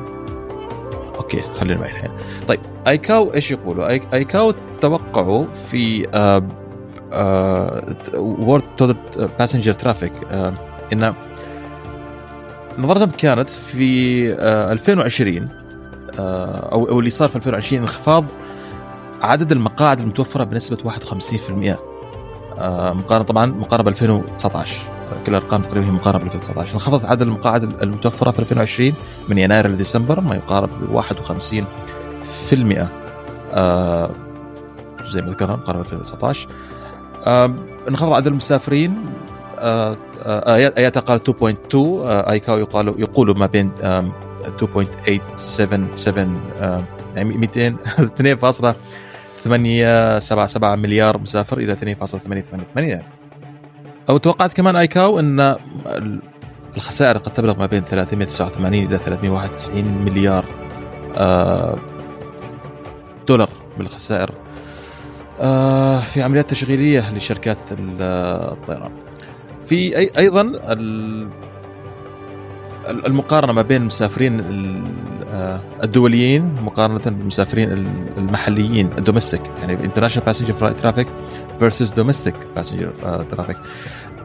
S1: أوكي خلينا معي الحين. طيب أيكاو إيش يقولوا؟ أيكاو توقعوا في world total passenger traffic إن نظرتهم كانت في 2020 آه، أو أو اللي صار في 2020 انخفاض عدد المقاعد المتوفرة بنسبة 51% آه، مقارنة طبعا مقارنة ب 2019 كل الأرقام تقريبا هي مقارنة ب 2019 انخفض عدد المقاعد المتوفرة في 2020 من يناير لديسمبر ما يقارب ب 51% آه زي ما ذكرنا مقارنة ب 2019 آه انخفض عدد المسافرين اياتا قال 2.2 آه آيكاو يقال يقول ما بين 2.877 يعني 200 (laughs) 2.877 مليار مسافر إلى 2.888 أو توقعت كمان آيكاو إن الخسائر قد تبلغ ما بين 389 إلى 391 مليار آه، دولار بالخسائر آه، في عمليات تشغيلية لشركات الطيران. في أيضا المقارنة ما بين المسافرين آه، الدوليين مقارنة بالمسافرين المحليين ال domestic يعني international passenger traffic versus domestic passenger traffic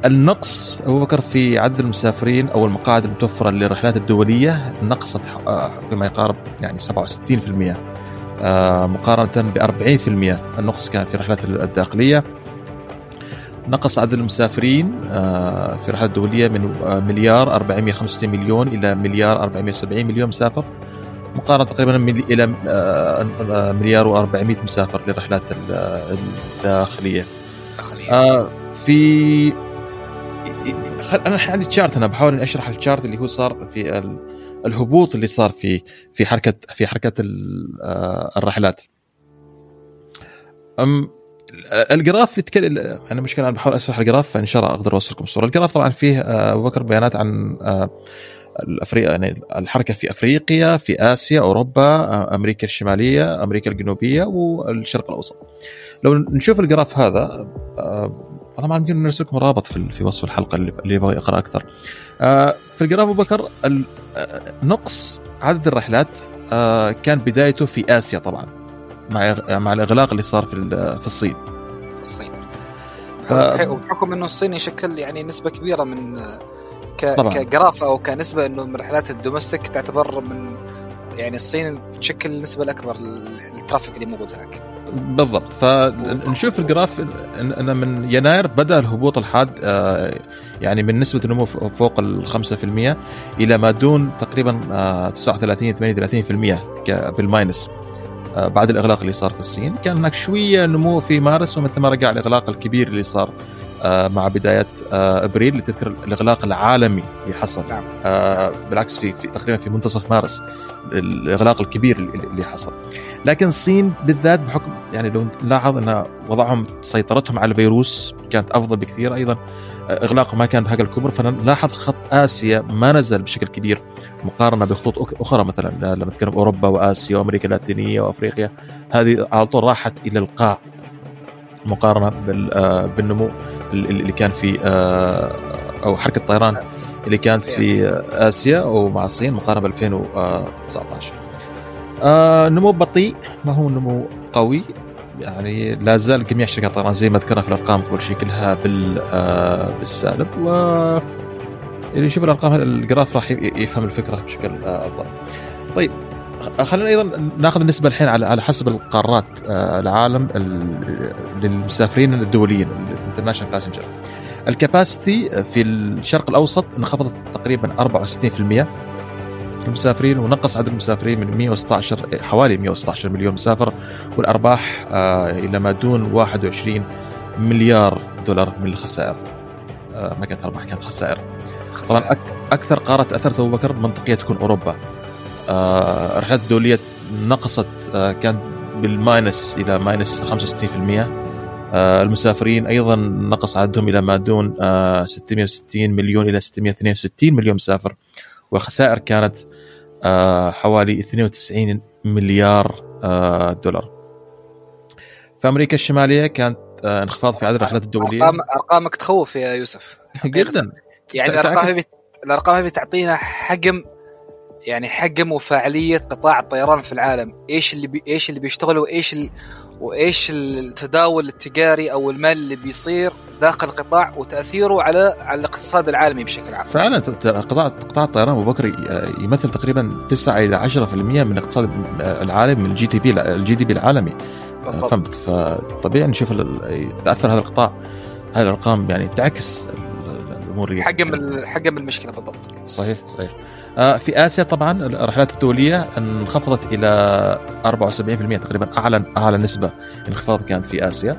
S1: النقص أبو بكر في عدد المسافرين أو المقاعد المتوفرة للرحلات الدولية نقصت آه، بما يقارب يعني 67% آه، مقارنة ب 40% النقص كان في الرحلات الداخلية. نقص عدد المسافرين آه، في الرحلات الدولية من آه، مليار 465 مليون إلى مليار 470 مليون مسافر. مقارنة تقريبا إلى آه، مليار و400 مسافر للرحلات الداخلية. في أنا عندي chart أنا بحاول إني أشرح ال chart اللي هو صار في الهبوط اللي صار في في حركة في حركة الرحلات. ال graph يتكلم أنا مشكلة أنا بحاول أشرح ال graph فإن شاء الله أقدر أوصلكم الصورة. ال graph طبعا فيه آه، ابو بكر بيانات عن آه، الافريقيا يعني الحركة في أفريقيا في آسيا أوروبا آه، أمريكا الشمالية أمريكا الجنوبية والشرق الأوسط. لو نشوف ال graph هذا طبعا يمكن نرسل لكم رابط في في وصف الحلقة اللي يبغى يقرأ أكثر. في ال graph أبو بكر نقص عدد الرحلات كان بدايته في آسيا طبعا. مع مع الإغلاق اللي صار في في الصين.
S2: في الصين. ف... وبحكم إنه الصين يشكل يعني نسبة كبيرة من ك... ك graph أو كنسبة إنه من رحلات ال domestic تعتبر من يعني الصين تشكل النسبة الأكبر لل traffic اللي موجود هناك.
S1: بالضبط. فنشوف ال graph ان من يناير بدأ الهبوط الحاد آه، يعني من نسبة النمو فوق ال 5% إلى ما دون تقريبا 39 آه، 38% بال minus. بعد الإغلاق اللي صار في الصين كان هناك شوية نمو في مارس ومن ثم رجع الإغلاق الكبير اللي صار آه، مع بداية آه، أبريل اللي تذكر الإغلاق العالمي اللي حصل. نعم. بالعكس في, في تقريبا في منتصف مارس الإغلاق الكبير اللي حصل. لكن الصين بالذات بحكم يعني لو نلاحظ إن وضعهم سيطرتهم على الفيروس كانت أفضل بكثير أيضا. اغلاقه ما كان بهذا الكبر فنلاحظ خط آسيا ما نزل بشكل كبير مقارنة بخطوط أخرى مثلا لما نتكلم أوروبا وآسيا وأمريكا اللاتينية وأفريقيا هذه على طول راحت إلى القاع مقارنة آه، بالنمو اللي كان في آه، أو حركة الطيران اللي كانت في آسيا. ومع الصين مقارنة ب 2019 آه نمو بطيء ما هو نمو قوي. يعني لا زال جميع شركات الطيران زي ما ذكرنا في الأرقام اول شيء كلها بال آه بالسالب و اللي يشوف الأرقام ال graph راح يفهم الفكرة بشكل آه، أفضل. طيب خلينا أيضا ناخذ النسبة الحين على على حسب القارات آه، العالم للمسافرين الدوليين ال international passenger. ال capacity في الشرق الأوسط انخفضت تقريبا 64% المسافرين ونقص عدد المسافرين من 116 حوالي 116 مليون مسافر والأرباح آه، إلى ما دون 21 مليار دولار من الخسائر. آه، ما كانت أرباح كانت خسائر. طبعا أكثر قارة تاثرت أبو بكر منطقية تكون أوروبا. الرحلات آه، الدولية نقصت كانت بال minus إلى minus 65% المسافرين أيضا نقص عددهم إلى ما دون 660 مليون إلى 662 مليون مسافر. والخسائر كانت آه حوالي 92 مليار آه دولار. في أمريكا الشمالية كانت آه انخفاض في عدد الرحلات الدولية.
S2: أرقام أرقامك تخوف يا يوسف. (laughs)
S1: جدا.
S2: يعني الأرقام الأرقام هذه تعطينا حجم يعني حجم وفاعلية قطاع الطيران في العالم. إيش اللي بي إيش اللي بيشتغل وإيش ال... وإيش التداول التجاري أو المال اللي بيصير. داخل القطاع وتأثيره على على الاقتصاد العالمي بشكل عام.
S1: فعلا قطاع قطاع الطيران أبو بكر يمثل تقريبا 9 إلى 10% من الاقتصاد العالمي من ال GDP ال GDP العالمي. فهمت فطبيعي نشوف تاثر هذا القطاع هذه الأرقام يعني تعكس
S2: الأمور حجم حجم المشكلة بالضبط.
S1: صحيح صحيح. آه، في آسيا طبعا الرحلات الدولية انخفضت إلى 74% تقريبا أعلى أعلى نسبة انخفاض كانت في آسيا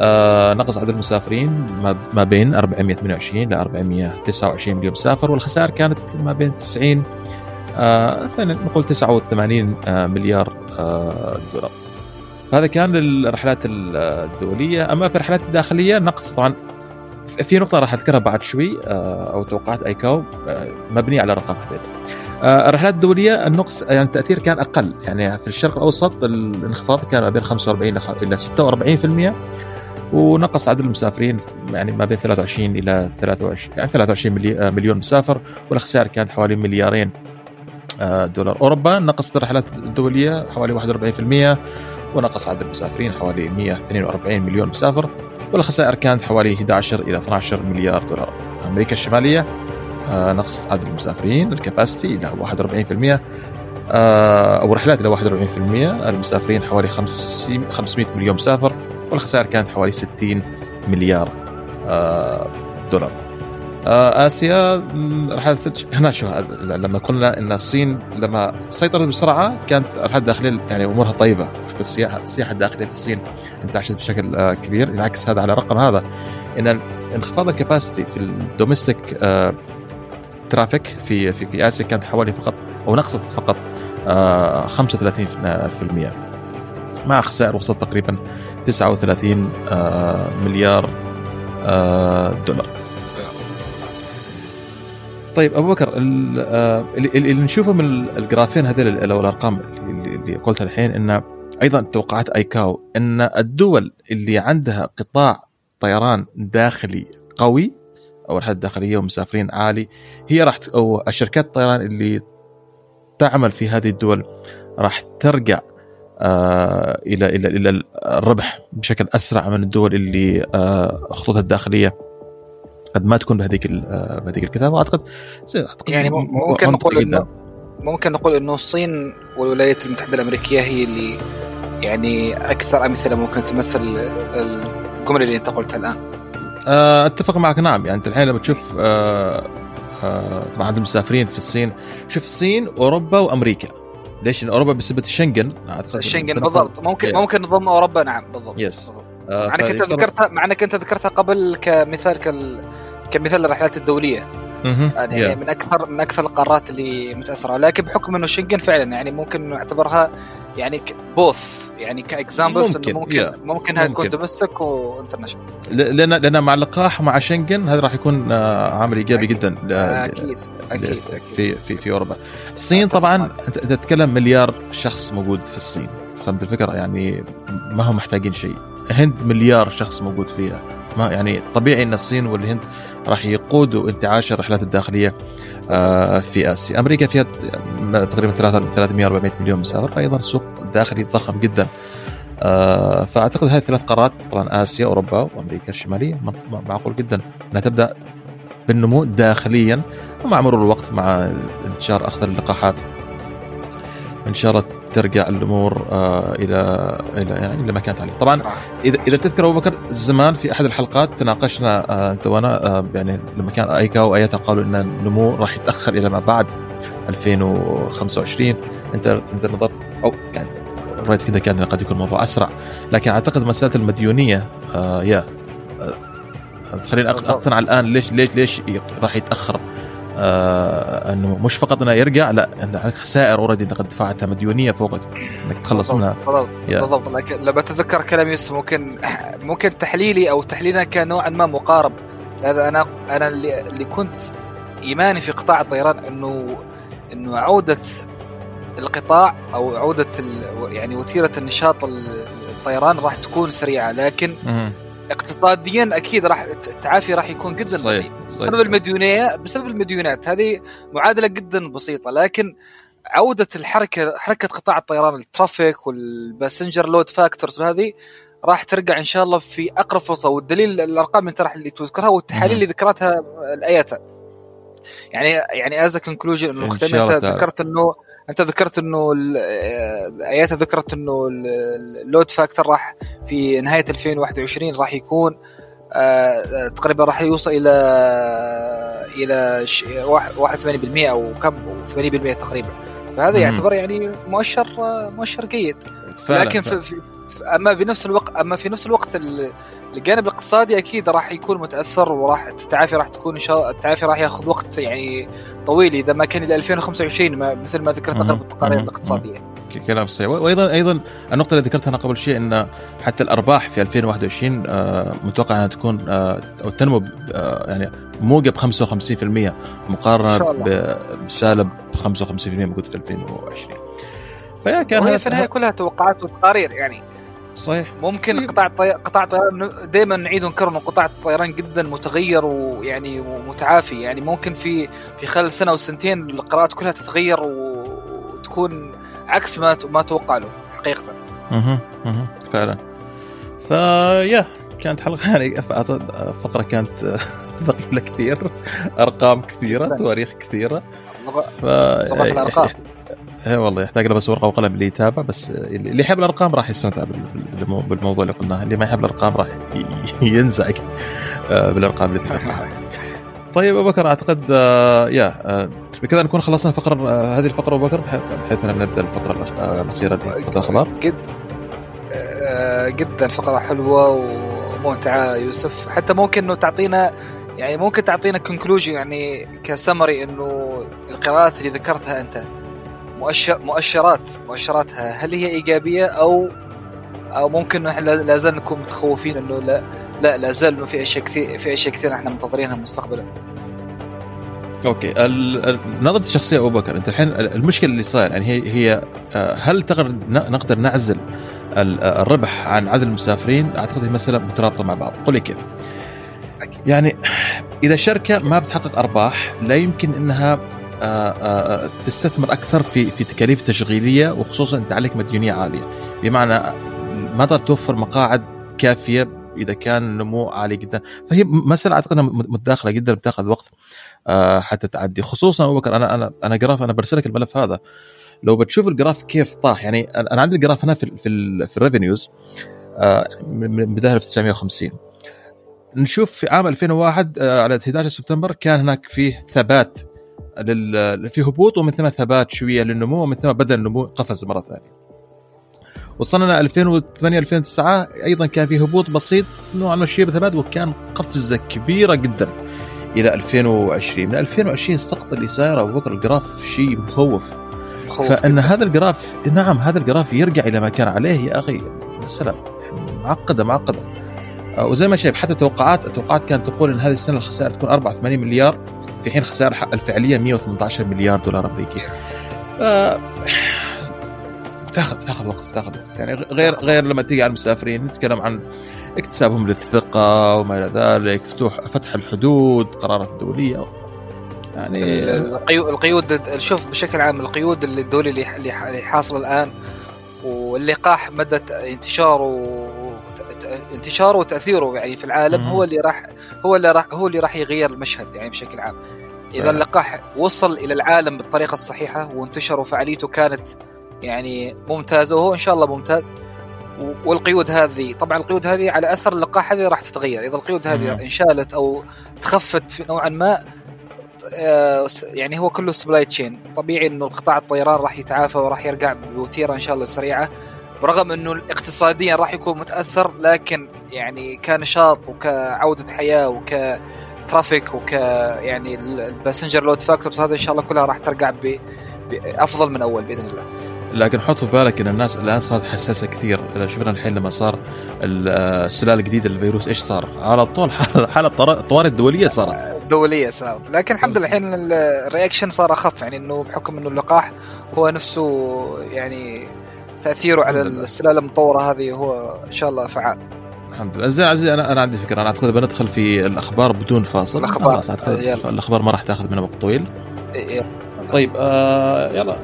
S1: آه نقص عدد المسافرين ما بين 428 ل 429 مليون مسافر والخسائر كانت ما بين 90 آه نقول 89 آه مليار آه دولار. هذا كان الرحلات الدولية. أما في الرحلات الداخلية نقص طبعا في نقطة راح أذكرها بعد شوي آه، أو توقعات أيكاو آه، مبنية على رقم هذين آه، الرحلات الدولية النقص يعني التأثير كان أقل. يعني في الشرق الأوسط الانخفاض كان ما بين 45 إلى 46% ونقص عدد المسافرين يعني ما بين 23 إلى 23 يعني 23 مليون مسافر والخسائر كانت حوالي مليارين دولار. أوروبا نقصت الرحلات الدولية حوالي 41% ونقص عدد المسافرين حوالي 142 مليون مسافر والخسائر كانت حوالي 11 إلى 12 مليار دولار. أمريكا الشمالية آه نقص عدد المسافرين الكباستي إلى 41% آه أو رحلات إلى 41% المسافرين حوالي 500 مليون مسافر والخسائر كانت حوالي 60 مليار آه دولار. آه آسيا رحلات هنا شو لما قلنا إن الصين لما سيطرت بسرعة كانت الرحلات الداخليه يعني أمورها طيبة. السياحه السياحة الداخلية في الصين انتعشت بشكل آه، كبير. ينعكس هذا على الرقم هذا إن انخفاض ال capacity في ال domestic traffic في في في آسيا كانت حوالي فقط أو نقصت فقط 35% آه، مع خسائر وصلت تقريبا 39 مليار دولار. طيب أبو بكر اللي نشوفه من ال graphين هذول أو الأرقام اللي قلتها الحين انه أيضا توقعات أيكاو إن الدول اللي عندها قطاع طيران داخلي قوي أو الرحلات الداخلية ومسافرين عالي هي راح أو الشركات الطيران اللي تعمل في هذه الدول راح ترجع آه إلى إلى إلى الربح بشكل أسرع من الدول اللي آه خطوطها الداخلية قد ما تكون بهذيك آه، بهذيك الكثافه أعتقد
S2: يعني ممكن نقول انه ممكن نقول إنه الصين والولايات المتحدة الأمريكية هي اللي يعني أكثر أمثلة ممكن تمثل الجملة اللي أنت قلتها الآن.
S1: آه، أتفق معك. نعم يعني أنت الحين لما تشوف آه، آه، طبعا عند المسافرين في الصين شوف الصين أوروبا وأمريكا. ليش؟ لأن أوروبا بسبب الشنجن
S2: أعتقد الشنجن بالضبط. ممكن yeah. ممكن نضم أوروبا. نعم بالضبط.
S1: yes
S2: مع إنك أنت ذكرتها مع إنك أنت ذكرتها قبل كمثال كال... كمثال الرحلات الدولية. يعني yeah. من أكثر من أكثر القارات اللي متأثرة. لكن بحكم إنه شنجن فعلا يعني ممكن نعتبرها يعني both يعني ك examples ممكن ممكن, yeah. ممكن. تكون domestic و
S1: international لأن لأن مع اللقاح مع شنجن هذا راح يكون آه، عامل إيجابي جدا.
S2: أكيد أكيد
S1: في في في أوروبا. الصين طبعا أنت تتكلم مليار شخص موجود في الصين. فهمت الفكرة؟ يعني ما هم محتاجين شيء. الهند مليار شخص موجود فيها. ما يعني طبيعي إن الصين والهند راح يقودوا انتعاش الرحلات الداخلية آه، في آسيا. أمريكا فيها تقريبا 300 400 مليون مسافر أيضا سوق داخلي ضخم جدا. آه، فأعتقد هذه الثلاث قارات طبعا آسيا أوروبا وأمريكا الشمالية معقول جدا إنها تبدأ بالنمو داخليا ومع مرور الوقت مع انتشار أخذ اللقاحات. ان شاء الله ترجع الأمور آه إلى إلى يعني إلى ما كانت عليه. طبعا إذا إذا تذكر أبو بكر زمان في أحد الحلقات تناقشنا آه أنت وأنا آه يعني لما كان أيكا وأيتا قالوا إن النمو راح يتأخر إلى ما بعد 2025 أنت أنت نظرت أو يعني رايت كذا كان قد يكون الموضوع أسرع. لكن أعتقد مسألة المديونية آه يا آه خليني أقتنع الآن ليش ليش ليش راح يتأخر. آه إنه مش فقط إنه يرجع لا انه خسائر أوريدي انت قد دفعتها مديونية فوقك إنك تخلص منها.
S2: بالضبط بالضبط. لكن لما تتذكر كلام يوسف ممكن ممكن تحليلي أو تحليلنا كان نوعا ما مقارب. هذا أنا أنا اللي, اللي كنت إيماني في قطاع الطيران إنه إنه عودة القطاع أو عودة يعني وتيرة النشاط الطيران راح تكون سريعة لكن. اقتصاديا أكيد راح التعافي راح يكون جدا
S1: صحيح
S2: بطيء
S1: صحيح.
S2: بسبب المديونية بسبب المديونات هذه معادلة جدا بسيطة. لكن عودة الحركة حركة قطاع الطيران ال traffic وال passenger load factors وهذه راح ترجع إن شاء الله في أقرب فرصة. والدليل الأرقام اللي اللي تذكرها والتحاليل اللي ذكرتها الاياتا يعني يعني as conclusion انه. ذكرت إنه أنت ذكرت إنه آه، اياتا ذكرت إنه ال- ال load factor راح في نهاية 2021 راح يكون آه، آه، تقريبا راح يوصل إلى إلى ش- واحد- 81% أو كم 80% تقريبا فهذا. يعتبر يعني مؤشر آه، مؤشر جيد
S1: فعلا
S2: لكن
S1: فعلا.
S2: في- أما بنفس الوقت أما في نفس الوقت ال- الجانب الاقتصادي أكيد راح يكون متأثر وراح التعافي راح تكون إن شاء الله التعافي راح ياخذ وقت يعني طويل إذا ما كان إلى 2025 ما مثل ما ذكرت. اغلب التقارير.
S1: الاقتصادية. كلام صحيح وأيضا أيضا النقطة اللي ذكرتها أنا قبل شيء إن حتى الأرباح في 2021 آه، متوقع أنها تكون آه، أو تنمو آه، يعني موجب 55% مقارنة بسالب 55% موجود في 2020 فيا كان
S2: وهي في النهاية كلها توقعات وتقارير يعني.
S1: صحيح
S2: ممكن. قطاع الطي... قطاع الطيران دائما نعيد ونكرر إنه قطاع الطيران جدا متغير ويعني ومتعافي يعني ممكن في في خلال سنة أو سنتين القراءات كلها تتغير. وتكون عكس ما ما توقع له حقيقة
S1: أها أها فعلا فيا كانت حلقة (laughs) يعني فقره كانت (laughs) ثقيلة كثير أرقام كثيرة
S2: جداً.
S1: تواريخ كثيرة ف
S2: طبعا الأرقام
S1: اي والله يحتاج له بس ورقة وقلم اللي يتابع بس اللي يحب الأرقام راح يستمتع بال- بالمو- بالموضوع اللي قلناه. اللي ما يحب الأرقام راح (laughs) ينزعج آه، بالأرقام اللي ذكرناها طيب أبو بكر أعتقد آه، يا آه، بكذا نكون خلصنا آه، هذه الفقرة أبو بكر بحيث أن نبدأ الفقرة الأخيرة فقرة الأخبار.
S2: جد جدا فقره حلوة وممتعة يوسف. حتى ممكن إنه تعطينا يعني ممكن تعطينا كونكلوجن يعني كسمري إنه القراءات اللي ذكرتها أنت. مؤشر مؤشرات. مؤشراتها هل هي إيجابية أو أو ممكن إحنا لا زال نكون متخوفين إنه لا لا لا زال إنه في أشياء كثير في أشياء كثير إحنا منتظرينها مستقبلا.
S1: أوكي. ال- ال- نظرتي الشخصية أبو بكر أنت الحين المشكلة اللي صاير يعني هي هي آه، هل تقدر نقدر نعزل آه، الربح عن عدد المسافرين؟ أعتقد هي مسألة مترابطة مع بعض. قل لي كيف. يعني إذا شركة ما بتحقق أرباح لا يمكن إنها تستثمر أكثر في في تكاليف تشغيلية وخصوصا انت عليك مديونية عالية. بمعنى ما تقدر توفر مقاعد كافية إذا كان النمو عالي جدا. فهي مساله أعتقد إنها متداخلة جدا بتاخذ وقت آه، حتى تعدي. خصوصا أبو بكر أنا أنا أنا graph أنا برسل لك الملف هذا. لو بتشوف ال graph كيف طاح يعني أنا عندي ال graph هنا في ال في ال في ال revenues آه، من بداية 1950 نشوف في عام 2001 آه، على 11 سبتمبر كان هناك فيه ثبات لل في هبوط ومن ثم ثبات شوية للنمو ومن ثم بدا النمو قفز مرة ثانية. وصلنا 2008 2009 أيضا كان في هبوط بسيط نوعا ما شبه ثبات وكان قفزة كبيرة جدا إلى 2020 من 2020 السقط اللي صاير ابو بكر ال graph شيء مخوف.
S2: مخوف
S1: فإن
S2: جداً.
S1: هذا ال graph نعم هذا ال graph يرجع إلى ما كان عليه يا أخي. مساله معقدة معقدة. آه، وزي ما شايف حتى التوقعات التوقعات كانت تقول إن هذه السنة الخسائر تكون 84 مليار. في حين خسائر الح- الفعلية 118 مليار دولار أمريكي. ف بتاخذ بتاخذ وقت بتاخذ وقت. يعني غير غير لما تيجي على المسافرين نتكلم عن اكتسابهم للثقة وما إلى ذلك فتوح فتح الحدود قرارات دولية. يعني
S2: القيود القيود شوف بشكل عام القيود الدولي اللي حاصله الآن واللقاح مدى انتشاره انتشاره وتأثيره يعني في العالم
S1: مم.
S2: هو اللي راح هو اللي راح هو اللي راح يغير المشهد يعني بشكل عام
S1: إذا.
S2: اللقاح وصل إلى العالم بالطريقة الصحيحة وانتشر وفعاليته كانت يعني ممتازة وهو إن شاء الله ممتاز والقيود هذه طبعا القيود هذه على أثر اللقاح هذه راح تتغير إذا القيود هذه. انشالت أو تخفت في نوعا ما آه، يعني هو كله supply chain طبيعي إنه القطاع الطيران راح يتعافى وراح يرجع بوتيرة إن شاء الله سريعة برغم انه اقتصاديا راح يكون متأثر لكن يعني كنشاط وكعودة حياة وك traffic وك يعني ال passenger load factors هذا إن شاء الله كلها راح ترجع ب أفضل من أول بإذن الله.
S1: لكن حط في بالك إن الناس الآن صارت حساسة كثير. شفنا الحين لما صار ال- السلالة الجديدة للفيروس إيش صار؟ على طول (laughs) حالة طوارئ دوليه صارت.
S2: دوليه صارت. لكن الحمد لله الحين الرياكشن صار أخف يعني إنه بحكم إنه اللقاح هو نفسه يعني تأثيره على السلاله المطوره هذه هو إن شاء الله فعال.
S1: الحمد لله. زين عزيز أنا أنا عندي فكرة. أنا أعتقد بندخل في الأخبار بدون فاصل.
S2: الأخبار.
S1: الأخبار ما راح تأخذ منها وقت طويل.
S2: إيه.
S1: طيب آه يلا.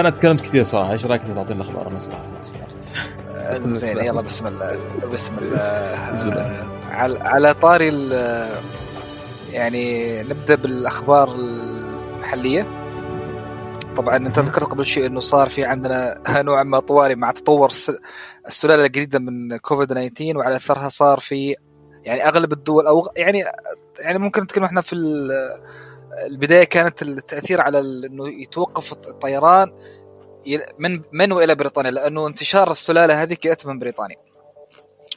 S1: أنا تكلمت كثير صراحة. إيش رأيك تعطينا الأخبار؟ أنا صراحة
S2: زين يلا بسم الله. بسم الله. على على طاري يعني نبدأ بالأخبار المحليه طبعا أنت ذكرت قبل شيء إنه صار في عندنا نوع ما طوارئ مع تطور السلالة الجديده من كوفيد 19 وعلى أثرها صار في يعني أغلب الدول أو يعني يعني ممكن نتكلم إحنا في البداية كانت التأثير على إنه يتوقف الطيران من من وإلى بريطانيا؟ لأنه انتشار السلالة هذه جاءت من بريطانيا.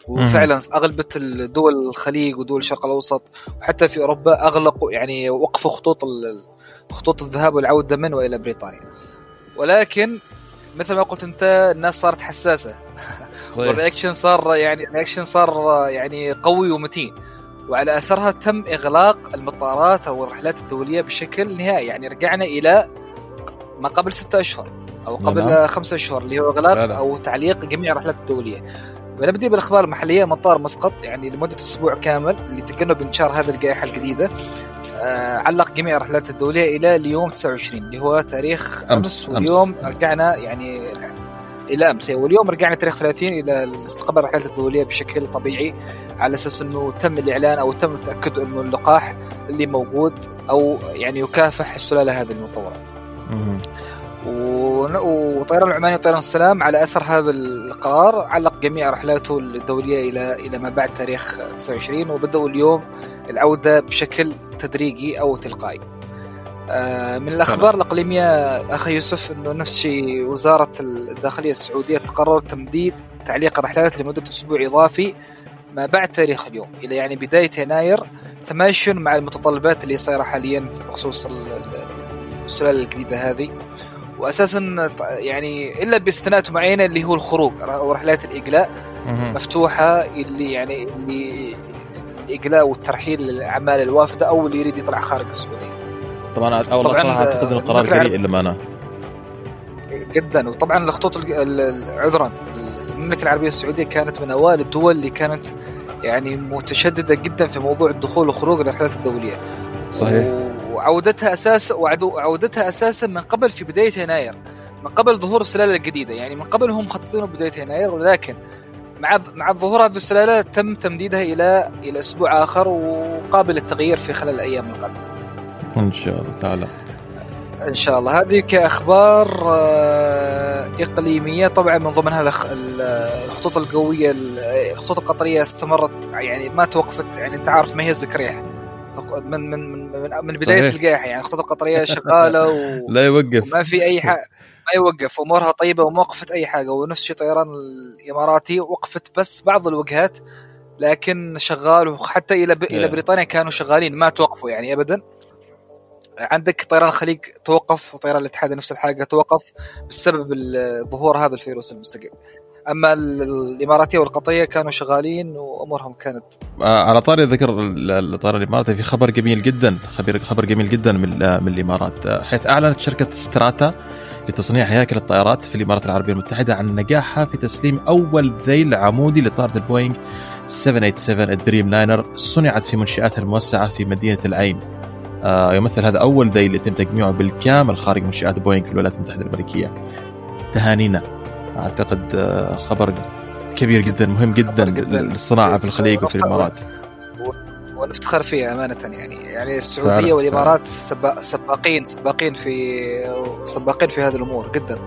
S2: وفعلا اغلبيه الدول الخليج ودول الشرق الأوسط وحتى في أوروبا أغلقوا يعني وقفوا خطوط خطوط الذهاب والعودة من وإلى بريطانيا. ولكن مثل ما قلت أنت الناس صارت حساسة. وال reaction صار يعني ال reaction صار يعني قوي ومتين. وعلى أثرها تم إغلاق المطارات أو الرحلات الدولية بشكل نهائي. يعني رجعنا إلى ما قبل ستة أشهر أو قبل نعم. خمسة أشهر اللي هو إغلاق أو تعليق جميع الرحلات الدولية. ونبدا بالأخبار المحلية مطار مسقط يعني لمدة أسبوع كامل لتجنب انتشار هذه الجائحة الجديدة. علق جميع الرحلات الدولية إلى اليوم 29 اللي هو تاريخ أمس, أمس. واليوم أمس. رجعنا يعني إلى أمس واليوم رجعنا تاريخ 30 إلى استقبال الرحلات الدولية بشكل طبيعي على أساس إنه تم الإعلان أو تم التأكد إنه اللقاح اللي موجود أو يعني يكافح السلالة هذه المطورة. وطيران العماني وطيران السلام على أثر هذا القرار علق جميع رحلاته الدولية إلى إلى ما بعد تاريخ 29 وبدأوا اليوم العودة بشكل تدريجي أو تلقائي. آه، من الأخبار الإقليمية أخي يوسف إنه نفس الشيء وزارة الداخلية السعودية تقرر تمديد تعليق الرحلات لمدة أسبوع إضافي ما بعد تاريخ اليوم إلى يعني بداية يناير تماشيا مع المتطلبات اللي صايره حاليا بخصوص السلالة الجديدة هذه واساسا يعني إلا باستثناءات معينة اللي هو الخروج أو رحلات الإقلاع مفتوحة اللي يعني اللي الإقلاع والترحيل للأعمال الوافدة أو اللي يريد يطلع خارج السعودية.
S1: طبعا أول صراحة أعتقد إنه قرار جريء للأمانة.
S2: جدا وطبعا الخطوط عذرا المملكة العربية السعودية كانت من أوائل الدول اللي كانت يعني متشددة جدا في موضوع الدخول والخروج الرحلات الدولية.
S1: صحيح.
S2: وعودتها أساس وعودتها أساسا من قبل في بداية يناير من قبل ظهور السلالة الجديدة يعني من قبل هم مخططين بدايه يناير ولكن مع مع ظهور هذه السلالة تم تمديدها إلى إلى أسبوع آخر وقابل للتغيير في خلال الأيام القادمة.
S1: إن شاء الله تعالى.
S2: إن شاء الله هذه كأخبار آه، إقليمية طبعا من ضمنها الخطوط القوية الخطوط القطرية استمرت يعني ما توقفت يعني أنت عارف ما هي الزكريح من من من, من بداية الجائحة يعني الخطوط القطرية شغالة و... (laughs)
S1: لا يوقف.
S2: ما في أي حاجة ما يوقف امورها طيبة وما وقفت أي حاجة ونفس الشيء طيران الإماراتي وقفت بس بعض الوجهات لكن شغال وحتى إلى ب... إلى بريطانيا كانوا شغالين ما توقفوا يعني ابدا. عندك طيران الخليج توقف وطيران الاتحاد نفس الحاجة توقف بسبب ظهور هذا الفيروس المستقل أما الإماراتية والقطرية كانوا شغالين وأمورهم كانت
S1: آه، على طاري ذكر الطيران الإماراتي في خبر جميل جدا خبر خبر جميل جدا من من الإمارات آه، حيث أعلنت شركة ستراتا لتصنيع هياكل الطائرات في الإمارات العربية المتحدة عن نجاحها في تسليم أول ذيل عمودي لطائرة البوينغ 787 الدريم لاينر صنعت في منشآتها الموسعة في مدينة العين. آه يمثل هذا أول ذيل يتم تجميعه بالكامل خارج منشآت بوينغ في الولايات المتحدة الأمريكية. تهانينا أعتقد آه، خبر كبير جدا مهم جدا, جداً للصناعة في الخليج وفي الإمارات
S2: ونفتخر فيها أمانة يعني يعني السعودية والإمارات سباقين سباقين في سباقين في هذه الأمور جدا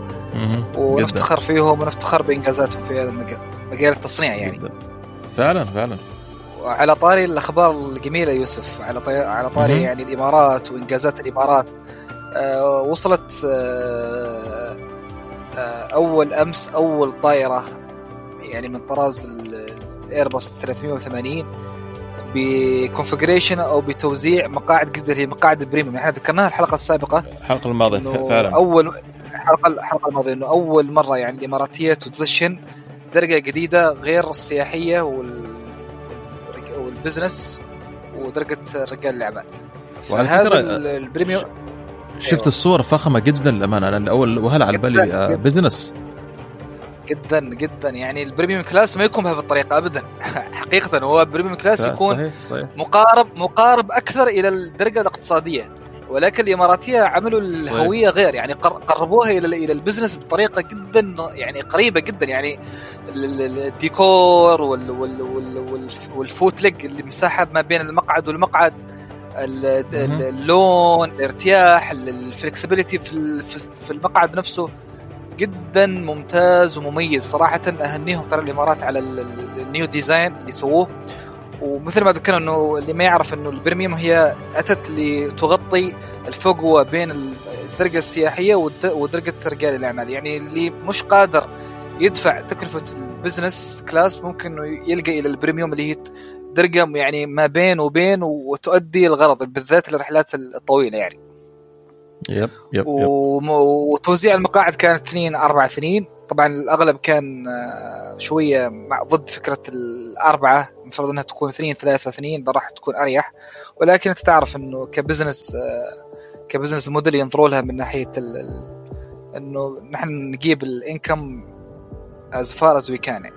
S2: ونفتخر. فيهم ونفتخر بإنجازاتهم في هذا المجال مجال التصنيع يعني جداً.
S1: فعلا فعلا
S2: وعلى طاري الأخبار الجميلة يوسف على. على طاري يعني الإمارات وإنجازات الإمارات آه وصلت آه، أول أمس أول طائرة يعني من طراز الايرباص 380 ب configuration أو بتوزيع مقاعد قدر هي مقاعد ال premium إحنا ذكرناها الحلقة السابقة.
S1: الحلقة الماضية فعلا.
S2: اول الحلقة الحلقة الماضية إنه أول مرة يعني الإماراتية تدشن درجة جديدة غير السياحية وال وال business ودرجة رجال الأعمال.
S1: وعلى ال-
S2: ال premium
S1: شفت
S2: أيوة.
S1: الصور فخمة جدا للأمانة. أنا الأول وهلا على بالي
S2: جداً،
S1: آه،
S2: جداً.
S1: business
S2: جدا جدا. يعني ال premium class ما يكون بهذه الطريقة ابدا. (laughs) حقيقة هو ال premium class يكون
S1: صحيح صحيح.
S2: مقارب مقارب أكثر إلى الدرجة الاقتصادية. ولكن الإماراتية عملوا الهوية غير. يعني قر- قربوها إلى إلى ال business بطريقة جدا يعني قريبة جدا. يعني ال- ال- الديكور وال وال وال والف- وال foot leg اللي مساحة ما بين المقعد والمقعد. اللون الارتياح ال flexibility في في المقعد نفسه جدا ممتاز ومميز. صراحة أهنيهم ترى الإمارات على ال- ال- ال new design اللي سووه. ومثل ما ذكرنا إنه اللي ما يعرف إنه ال premium هي أتت لتغطي الفجوه بين الدرجة السياحية ودرجة رجال الأعمال. يعني اللي مش قادر يدفع تكلفة ال business class ممكن إنه يلقى إلى ال premium اللي هي درجة يعني ما بين وبين وتؤدي الغرض بالذات الرحلات الطويلة يعني.
S1: yep yep yep.
S2: وم- وتوزيع المقاعد كانت اثنين أربع اثنين. طبعا الأغلب كان آه، شوية مع ضد فكرة الأربعة. المفروض إنها تكون اثنين ثلاثة اثنين راح تكون أريح. ولكن أنت تعرف إنه ك business آه، ك business model ينظروا لها من ناحية ال- إنه نحن نجيب ال income as far as we can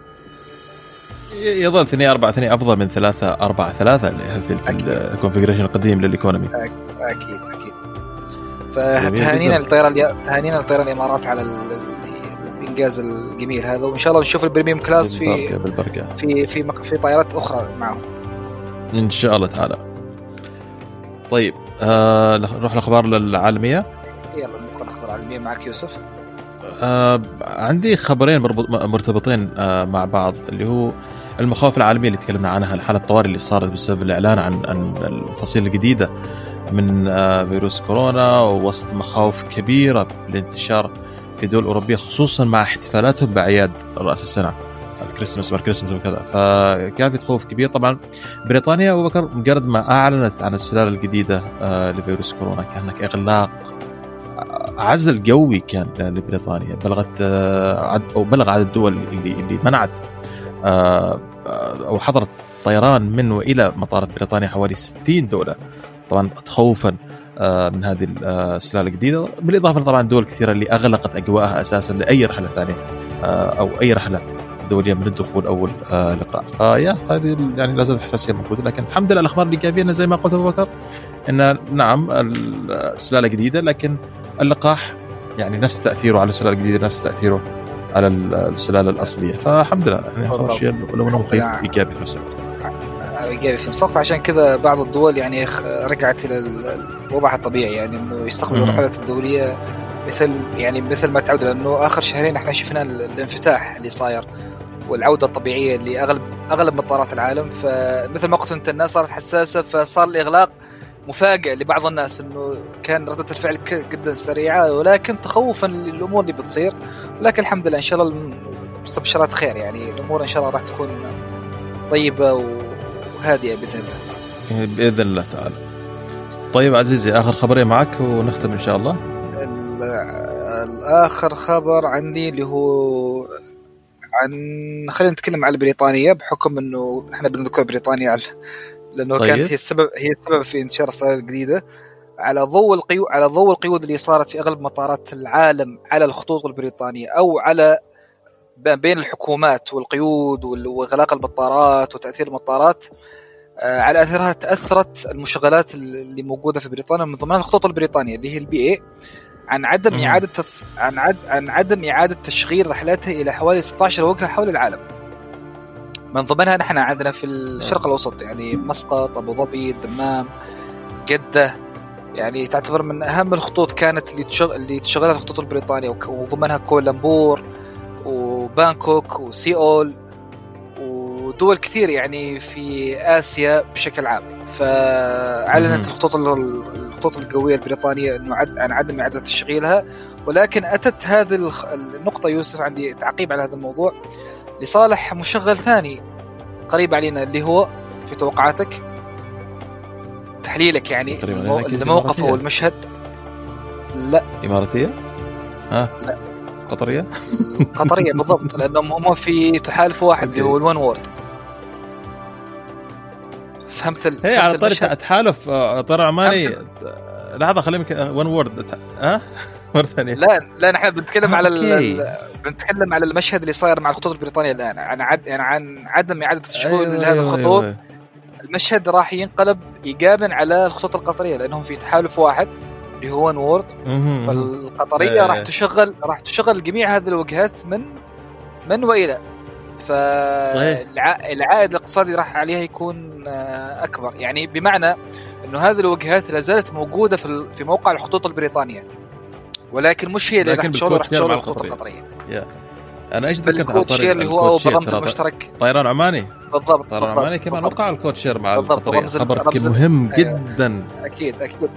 S1: يظل 2 4 2 أفضل من 3 4 3 اللي هي في.
S2: configuration
S1: ال القديم لل
S2: economy أكيد
S1: أكيد.
S2: فتهانينا. للطيران تهانينا للطيران الإمارات على ال- ال- الانجاز الجميل هذا وإن شاء الله نشوف ال premium class
S1: في بالبركة
S2: في في مق- في طائرات أخرى معهم
S1: إن شاء الله تعالى. طيب آه نروح الاخبار العالمية.
S2: يلا ندخل الأخبار العالمية معك يوسف.
S1: آه عندي خبرين مرتبطين آه مع بعض اللي هو المخاوف العالمية اللي تكلمنا عنها الحالة الطوارئ اللي صارت بسبب الإعلان عن عن الفصيلة الجديدة من آه فيروس كورونا ووسط مخاوف كبيرة بالانتشار في دول أوروبية خصوصا مع احتفالاتهم بأعياد رأس السنة الكريسماس والكريسماس وكذا. فكان في خوف كبير. طبعا بريطانيا أبو بكر مجرد ما أعلنت عن السلالة الجديدة آه لفيروس كورونا كان هناك إغلاق عزل جوي كان لبريطانيا بلغت آه، عد أو بلغ عدد الدول اللي اللي منعت آه، آه، أو حظرت طيران من وإلى مطارات بريطانيا حوالي 60 دوله طبعا خوفا آه، من هذه السلالة الجديدة. بالإضافة طبعا دول كثيرة اللي أغلقت أجواءها أساسا لأي رحلة ثانية آه، أو أي رحلة دولية من الدخول أو اللقاء فيا هذه يعني لا زالت الحساسية موجودة لكن الحمد لله الأخبار الايجابيه إنه زي ما قلت أبو بكر إن نعم السلالة جديدة لكن اللقاح يعني نفس تأثيره على السلالة الجديدة نفس تأثيره على السلالة الأصلية فالحمد لله يعني اول شيء لو أنه مخيف
S2: نعم.
S1: إيجابي في نفس الوقت
S2: إيجابي في نفس الوقت عشان كذا بعض الدول يعني رجعت إلى ال- وضعها الطبيعي يعني إنه يستقبلوا. الرحلات الدولية مثل يعني مثل ما تعود لأنه آخر شهرين إحنا شفنا ال- الانفتاح اللي صاير والعودة الطبيعية اللي اغلب أغلب مطارات العالم فمثل ما قلت أنت الناس صارت حساسة فصار الإغلاق مفاجئ لبعض الناس إنه كان ردة الفعل جدا سريعة ولكن تخوفا للأمور اللي بتصير. ولكن الحمد لله إن شاء الله المستبشرات خير يعني. الأمور إن شاء الله راح تكون طيبة وهادئه بإذن الله.
S1: بإذن الله تعالى. طيب عزيزي آخر خبرين معك ونختم إن شاء الله.
S2: ال- الآخر خبر عندي اللي هو عن خلينا نتكلم على بريطانيا بحكم إنه إحنا بنذكر بريطانيا على لأنه
S1: طيب.
S2: كانت هي السبب هي السبب في انتشار الصيدلات الجديده على ضوء القيود على ضوء القيود اللي صارت في أغلب مطارات العالم على الخطوط البريطانية أو على بين الحكومات والقيود وال- واغلاق المطارات وتأثير المطارات آه، على أثرها تأثرت المشغلات اللي موجودة في بريطانيا من ضمنها الخطوط البريطانية اللي هي البي اي عن عدم. إعادة. عن عد... عن عدم إعادة تشغيل رحلاتها إلى حوالي 16 وجهة حول العالم. من ضمنها نحن عندنا في الشرق الأوسط يعني مسقط، أبو ظبي، الدمام، جدة. يعني تعتبر من أهم الخطوط كانت اللي تشغل اللي تشغلها الخطوط البريطانية وك- وضمنها كولامبور وبانكوك وسيول ودول كثير يعني في آسيا بشكل عام. فأعلنت
S1: مهم.
S2: الخطوط ال- الخطوط القوية البريطانية إنه عد عن عدم اعاده تشغيلها. ولكن أتت هذه النقطة يوسف عندي تعقيب على هذا الموضوع. لصالح مشغل ثاني. قريب علينا اللي هو في توقعاتك. تحليلك يعني الموقف. أو المشهد. لا.
S1: إماراتية؟ ها؟
S2: لا.
S1: قطرية؟
S2: قطرية بالضبط (laughs) لأنهم هم في تحالف واحد اللي هو ال oneworld. فهمت ال...
S1: هي على طاري
S2: المشهد؟
S1: تحالف آه، طار عماني لحظة خليني oneworld ها؟ مرة ثانية
S2: لا لا نحن بنتكلم
S1: آه،
S2: على بنتكلم على المشهد اللي صاير مع الخطوط البريطانيه الآن عن عد... يعني عن عدم إعادة الشغل
S1: أيوة،
S2: لهذه
S1: أيوة،
S2: الخطوط
S1: أيوة.
S2: المشهد راح ينقلب ايجابا على الخطوط القطرية لأنهم في تحالف واحد اللي هو ون وورد. فالقطرية
S1: إيه.
S2: راح تشغل راح تشغل جميع هذه الوجهات من من
S1: وإلى.
S2: فالعائد الاقتصادي راح عليها يكون آه، أكبر يعني بمعنى إنه هذه الوجهات لا زالت موجودة في ال- في موقع الخطوط البريطانية ولكن مش هي اللي راح تشغل راح
S1: بال code share
S2: تشغل
S1: مع
S2: الخطوط. القطريه
S1: أنا إيش ذكرت على
S2: بالكود
S1: طاري
S2: share اللي هو أو
S1: ترى.
S2: المشترك.
S1: طيران عماني.
S2: بالضبط
S1: طيران
S2: بالضبط،
S1: عماني كمان. وقع ال code share مع
S2: بالضبط،
S1: خبر مهم. جدا.
S2: أكيد أكيد.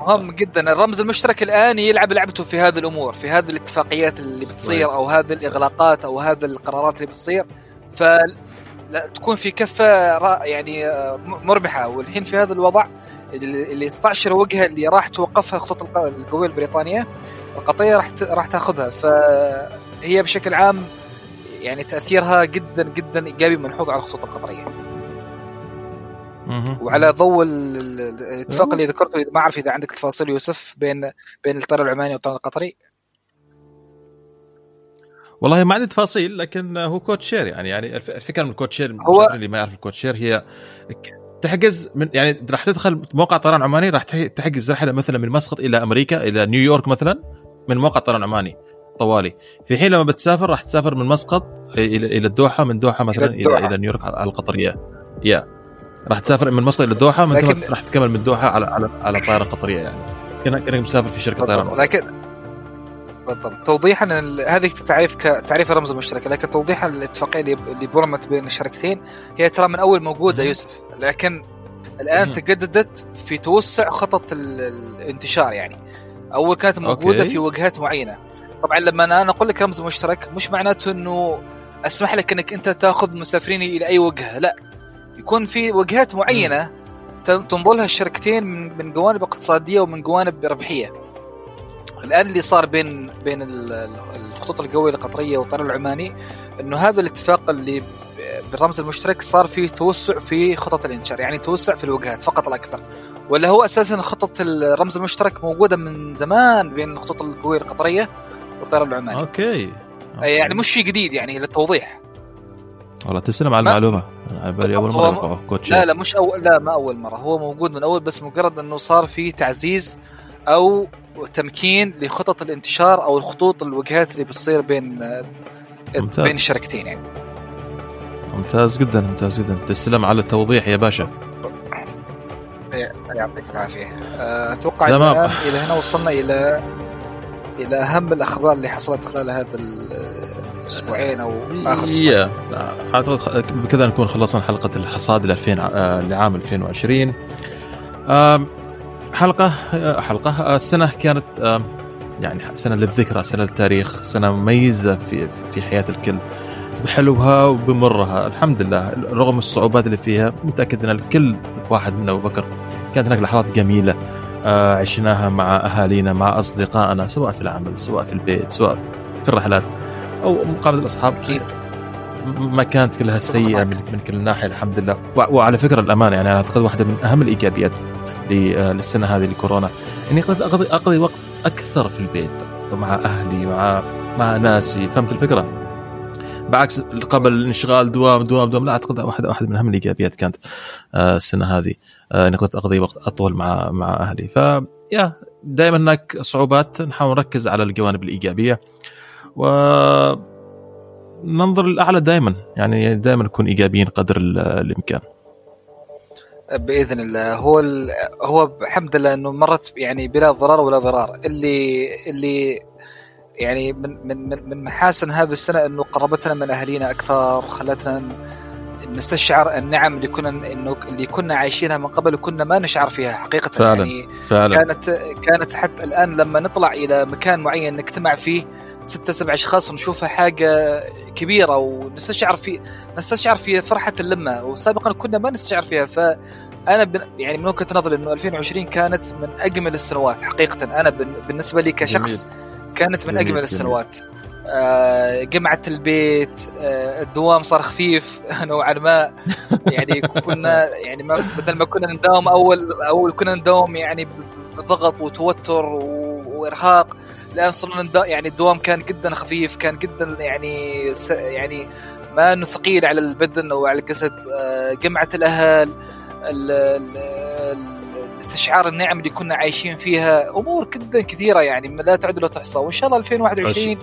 S2: مهم جدا. الرمز المشترك الآن يلعب لعبته في هذه الأمور في هذه الاتفاقيات اللي بتصير. أو هذه الإغلاقات أو هذه القرارات اللي بتصير. ف تكون في كفة يعني آه، مربحة. والحين في هذا الوضع اللي 16 وجهه اللي راح توقفها الخطوط الق- القويه البريطانية القطريه راح راح تاخذها. فهي بشكل عام يعني تأثيرها جدا جدا إيجابي ملحوظ على الخطوط
S1: القطرية.
S2: وعلى ضوء ال- ال- الاتفاق اللي ذكرته ما أعرف إذا عندك تفاصيل يوسف بين بين الطيران العماني والطيران القطري؟
S1: والله ما عندي تفاصيل لكن هو code share يعني يعني الف- الفكرة من ال code share
S2: هو-
S1: اللي ما يعرف ال code share هي تحجز من يعني راح تدخل موقع طيران عماني راح تح- تحجز رحله مثلا من مسقط إلى أمريكا إلى نيويورك مثلا من موقع طيران عماني طوالي. في حين لما بتسافر راح تسافر من مسقط إلى إلى الدوحه من دوحة مثلا إلى
S2: الدوحة.
S1: إلى, نيويورك على القطرية. يا. راح تسافر من مسقط إلى الدوحه من
S2: لكن-
S1: راح تكمل من الدوحه على على على طائرة قطرية يعني. كانك مسافر في شركة طيران.
S2: لكن بالضبط توضيحا هذه تعريف. تعريف الرمز المشترك لكن توضيحا الاتفاقية اللي برمت بين الشركتين هي ترى من أول
S1: موجودة.
S2: يوسف لكن
S1: الآن.
S2: تجددت في توسع خطط ال... الانتشار يعني أول كانت موجودة
S1: أوكي.
S2: في وجهات معينة طبعا لما أنا أقول لك رمز مشترك مش معناته إنه أسمح لك إنك أنت تأخذ مسافرين إلى أي وجهة لا يكون في وجهات معينة تنظلها الشركتين من من جوانب اقتصادية ومن جوانب ربحية الآن اللي صار بين بين ال- ال- الخطوط القوية القطرية والطيران العماني إنه هذا الاتفاق اللي بالرمز المشترك صار فيه توسع في خطط الإنشار يعني توسع في الوجهات فقط لا أكثر. ولا هو أساسا خطه الرمز المشترك موجودة من زمان بين الخطوط القوية القطرية والطيران العماني.
S1: أوكي.
S2: أي يعني مش شيء جديد يعني للتوضيح.
S1: والله تسلم على المعلومة. أنا بالي أول مرة
S2: لا لا مش اول لا ما أول مرة. هو موجود من أول بس مجرد إنه صار في تعزيز أو تمكين لخطط الانتشار أو الخطوط الوجهات اللي بتصير بين
S1: ممتاز.
S2: بين الشركتين يعني.
S1: ممتاز جدا ممتاز جدا. تسلم على التوضيح يا باشا.
S2: يعطيك العافية. أه، أتوقع
S1: تمام.
S2: الآن إلى هنا وصلنا إلى إلى أهم الأخبار اللي حصلت خلال هذا الاسبوعين أو آخر أسبوع.
S1: يا اعتقد بكذا نكون خلصنا حلقة الحصاد ل 2000 آه، لعام 2020 آم، حلقة حلقة السنة كانت يعني سنة للذكرى سنة للتاريخ سنة مميزة في في حياة الكل بحلوها وبمرها. الحمد لله. رغم الصعوبات اللي فيها متأكد إن الكل واحد منا أبو بكر كانت هناك لحظات جميلة آه، عشناها مع أهالينا مع أصدقائنا سواء في العمل سواء في البيت سواء في الرحلات أو مقابلة الأصحاب.
S2: أكيد.
S1: ما كانت كلها
S2: سيئة.
S1: من, من كل ناحية الحمد لله. وعلى فكرة الأمانة يعني أنا أعتقد واحدة من أهم الإيجابيات للسنة هذه لكورونا. اني قد اقضي أقضي وقت أكثر في البيت مع أهلي مع مع ناسي. فهمت الفكرة؟ بعكس قبل الانشغال دوام دوام دوام لا أعتقد واحدة واحدة من أهم الإيجابيات كانت آه، السنة هذه آه، إني قد أقضي وقت أطول مع مع أهلي. ف يا دائما هناك صعوبات نحاول نركز على الجوانب الإيجابية. و ننظر للأعلى دائما يعني دائما نكون إيجابيين قدر ال- الإمكان.
S2: بإذن الله. هو ال... هو الحمد لله إنه مرت يعني بلا ضرر ولا ضرار. اللي اللي يعني من من من, محاسن هذه السنة إنه قربتنا من اهالينا أكثر خلتنا نستشعر النعم اللي كنا إنه اللي كنا عايشينها من قبل وكنا ما نشعر فيها حقيقة.
S1: فعلا.
S2: يعني
S1: فعلا.
S2: كانت كانت حتى الآن لما نطلع إلى مكان معين نجتمع فيه ستة سبع أشخاص ونشوفها حاجة كبيرة ونستشعر في نستشعر في فرحة اللمة. وسابقا كنا ما نستشعر فيها. فأنا بن يعني من وجهة نظري إنه 2020 كانت من أجمل السنوات حقيقة. أنا بن- بالنسبة لي كشخص كانت من
S1: جميل.
S2: السنوات. آه، جمعة البيت آه، الدوام صار خفيف (laughs) نوعا ما. يعني كنا يعني ما بدل ما كنا نداوم اول أول كنا نداوم يعني بضغط وتوتر وإرهاق. الان صرنا يعني الدوام كان جدا خفيف كان جدا يعني يعني ما أنه ثقيل على البدن أو على الجسد. آه، جمعة الأهل استشعار النعم اللي كنا عايشين فيها أمور جدا كثيرة يعني لا تعد ولا تحصى. وإن شاء الله 2021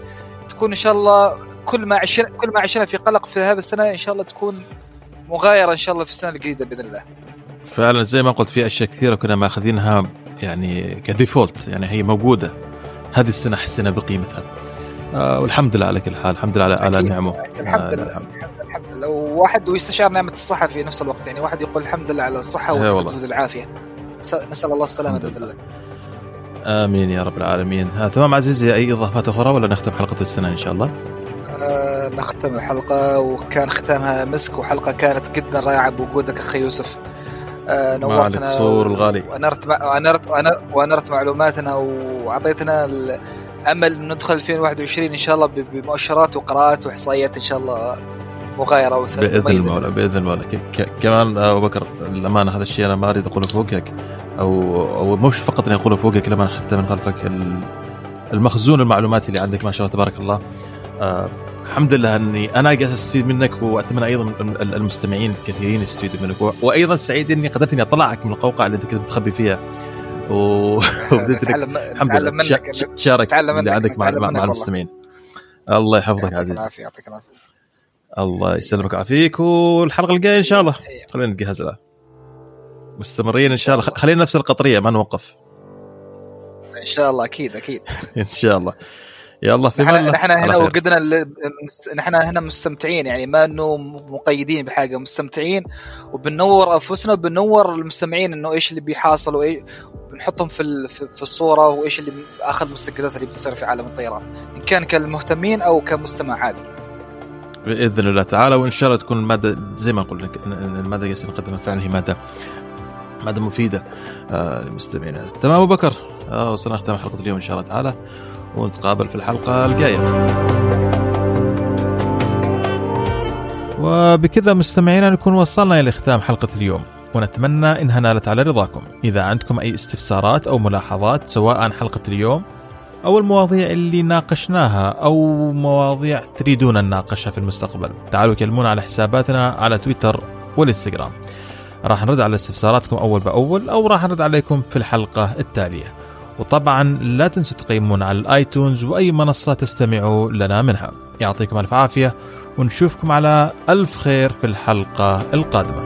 S2: تكون إن شاء الله كل ما عشنا كل ما عشنا في قلق في هذه السنة إن شاء الله تكون مغايرة إن شاء الله في السنة الجديدة بإذن الله.
S1: فعلا زي ما قلت في أشياء كثيرة كنا ماخذينها يعني كديفولت يعني هي موجودة. هذه السنة حسنا بقيمتها. آه والحمد لله على كل حال. الحمد لله على نعمه
S2: الحمد لله آه الحمد لله وواحد ويستشعر نعمة الصحة في نفس الوقت. يعني واحد يقول الحمد لله على الصحة والتجدد العافيه نسأل الله السلامة باذن الله.
S1: آمين يا رب العالمين. ها تمام عزيزي أي إضافات أخرى ولا نختم حلقة السنة إن شاء الله؟
S2: آه نختم الحلقة. وكان ختامها مسك وحلقة كانت جدا رائعة بوجودك أخي يوسف.
S1: آه نورتنا صور الغالي.
S2: وانرت وانرت وانرت معلوماتنا وأعطيتنا الأمل ندخل 2021 إن شاء الله بمؤشرات وقراءات وإحصائيات إن شاء الله مغايرة
S1: بإذن المولى بإذن المولى. كمان أبو بكر الأمانة هذا الشيء أنا ما أريد أقوله فوقك أو أو مش فقط أني أقوله فوقك لما حتى من خلفك المخزون المعلوماتي اللي عندك ما شاء الله تبارك الله. آه الحمد لله أني أنا قاعد أستفيد منك وأتمنى أيضا المستمعين الكثيرين يستفيدوا منك. وأيضا سعيد أني قدرت أني أطلعك من القوقعة اللي أنت كنت متخبي فيها. (laughs)
S2: وبديت الحمد لله. منك
S1: تشارك اللي عندك مع, مع المستمعين. الله يحفظك عزيز
S2: العافية يعطيك العافية.
S1: الله يسلمك ويعافيك. والحلقة الجاية إن شاء الله. خلينا نجهز لها. مستمرين إن شاء الله. خلينا نفس القطرية ما نوقف.
S2: إن شاء الله أكيد أكيد. (laughs)
S1: إن شاء الله. يلا في
S2: نحن نحن هنا وجدنا نحن هنا مستمتعين يعني ما إنه مقيدين بحاجة مستمتعين وبنور أنفسنا وبنور المستمعين إنه إيش اللي بيحاصل وايش بنحطهم في في الصورة وإيش اللي آخر المستجدات اللي بتصير في عالم الطيران إن كان كالمهتمين أو كمستمع عادي.
S1: بإذن الله تعالى وإن شاء الله تكون الماده زي ما قلنا المادة اللي نقدمها فعلا هي ماده مادة مفيدة آه للمستمعين. تمام أبو بكر. آه وصلنا نختم حلقة اليوم إن شاء الله تعالى. ونتقابل في الحلقة الجاية. وبكذا مستمعينا نكون وصلنا إلى ختام حلقة اليوم. ونتمنى إنها نالت على رضاكم. إذا عندكم أي استفسارات أو ملاحظات سواء عن حلقة اليوم أو المواضيع اللي ناقشناها أو مواضيع تريدون نناقشها في المستقبل تعالوا كلمونا على حساباتنا على تويتر والإنستغرام. راح نرد على استفساراتكم أول بأول أو راح نرد عليكم في الحلقة التالية. وطبعا لا تنسوا تقيمونا على الآيتونز وأي منصة تستمعوا لنا منها. يعطيكم ألف عافية ونشوفكم على ألف خير في الحلقة القادمة.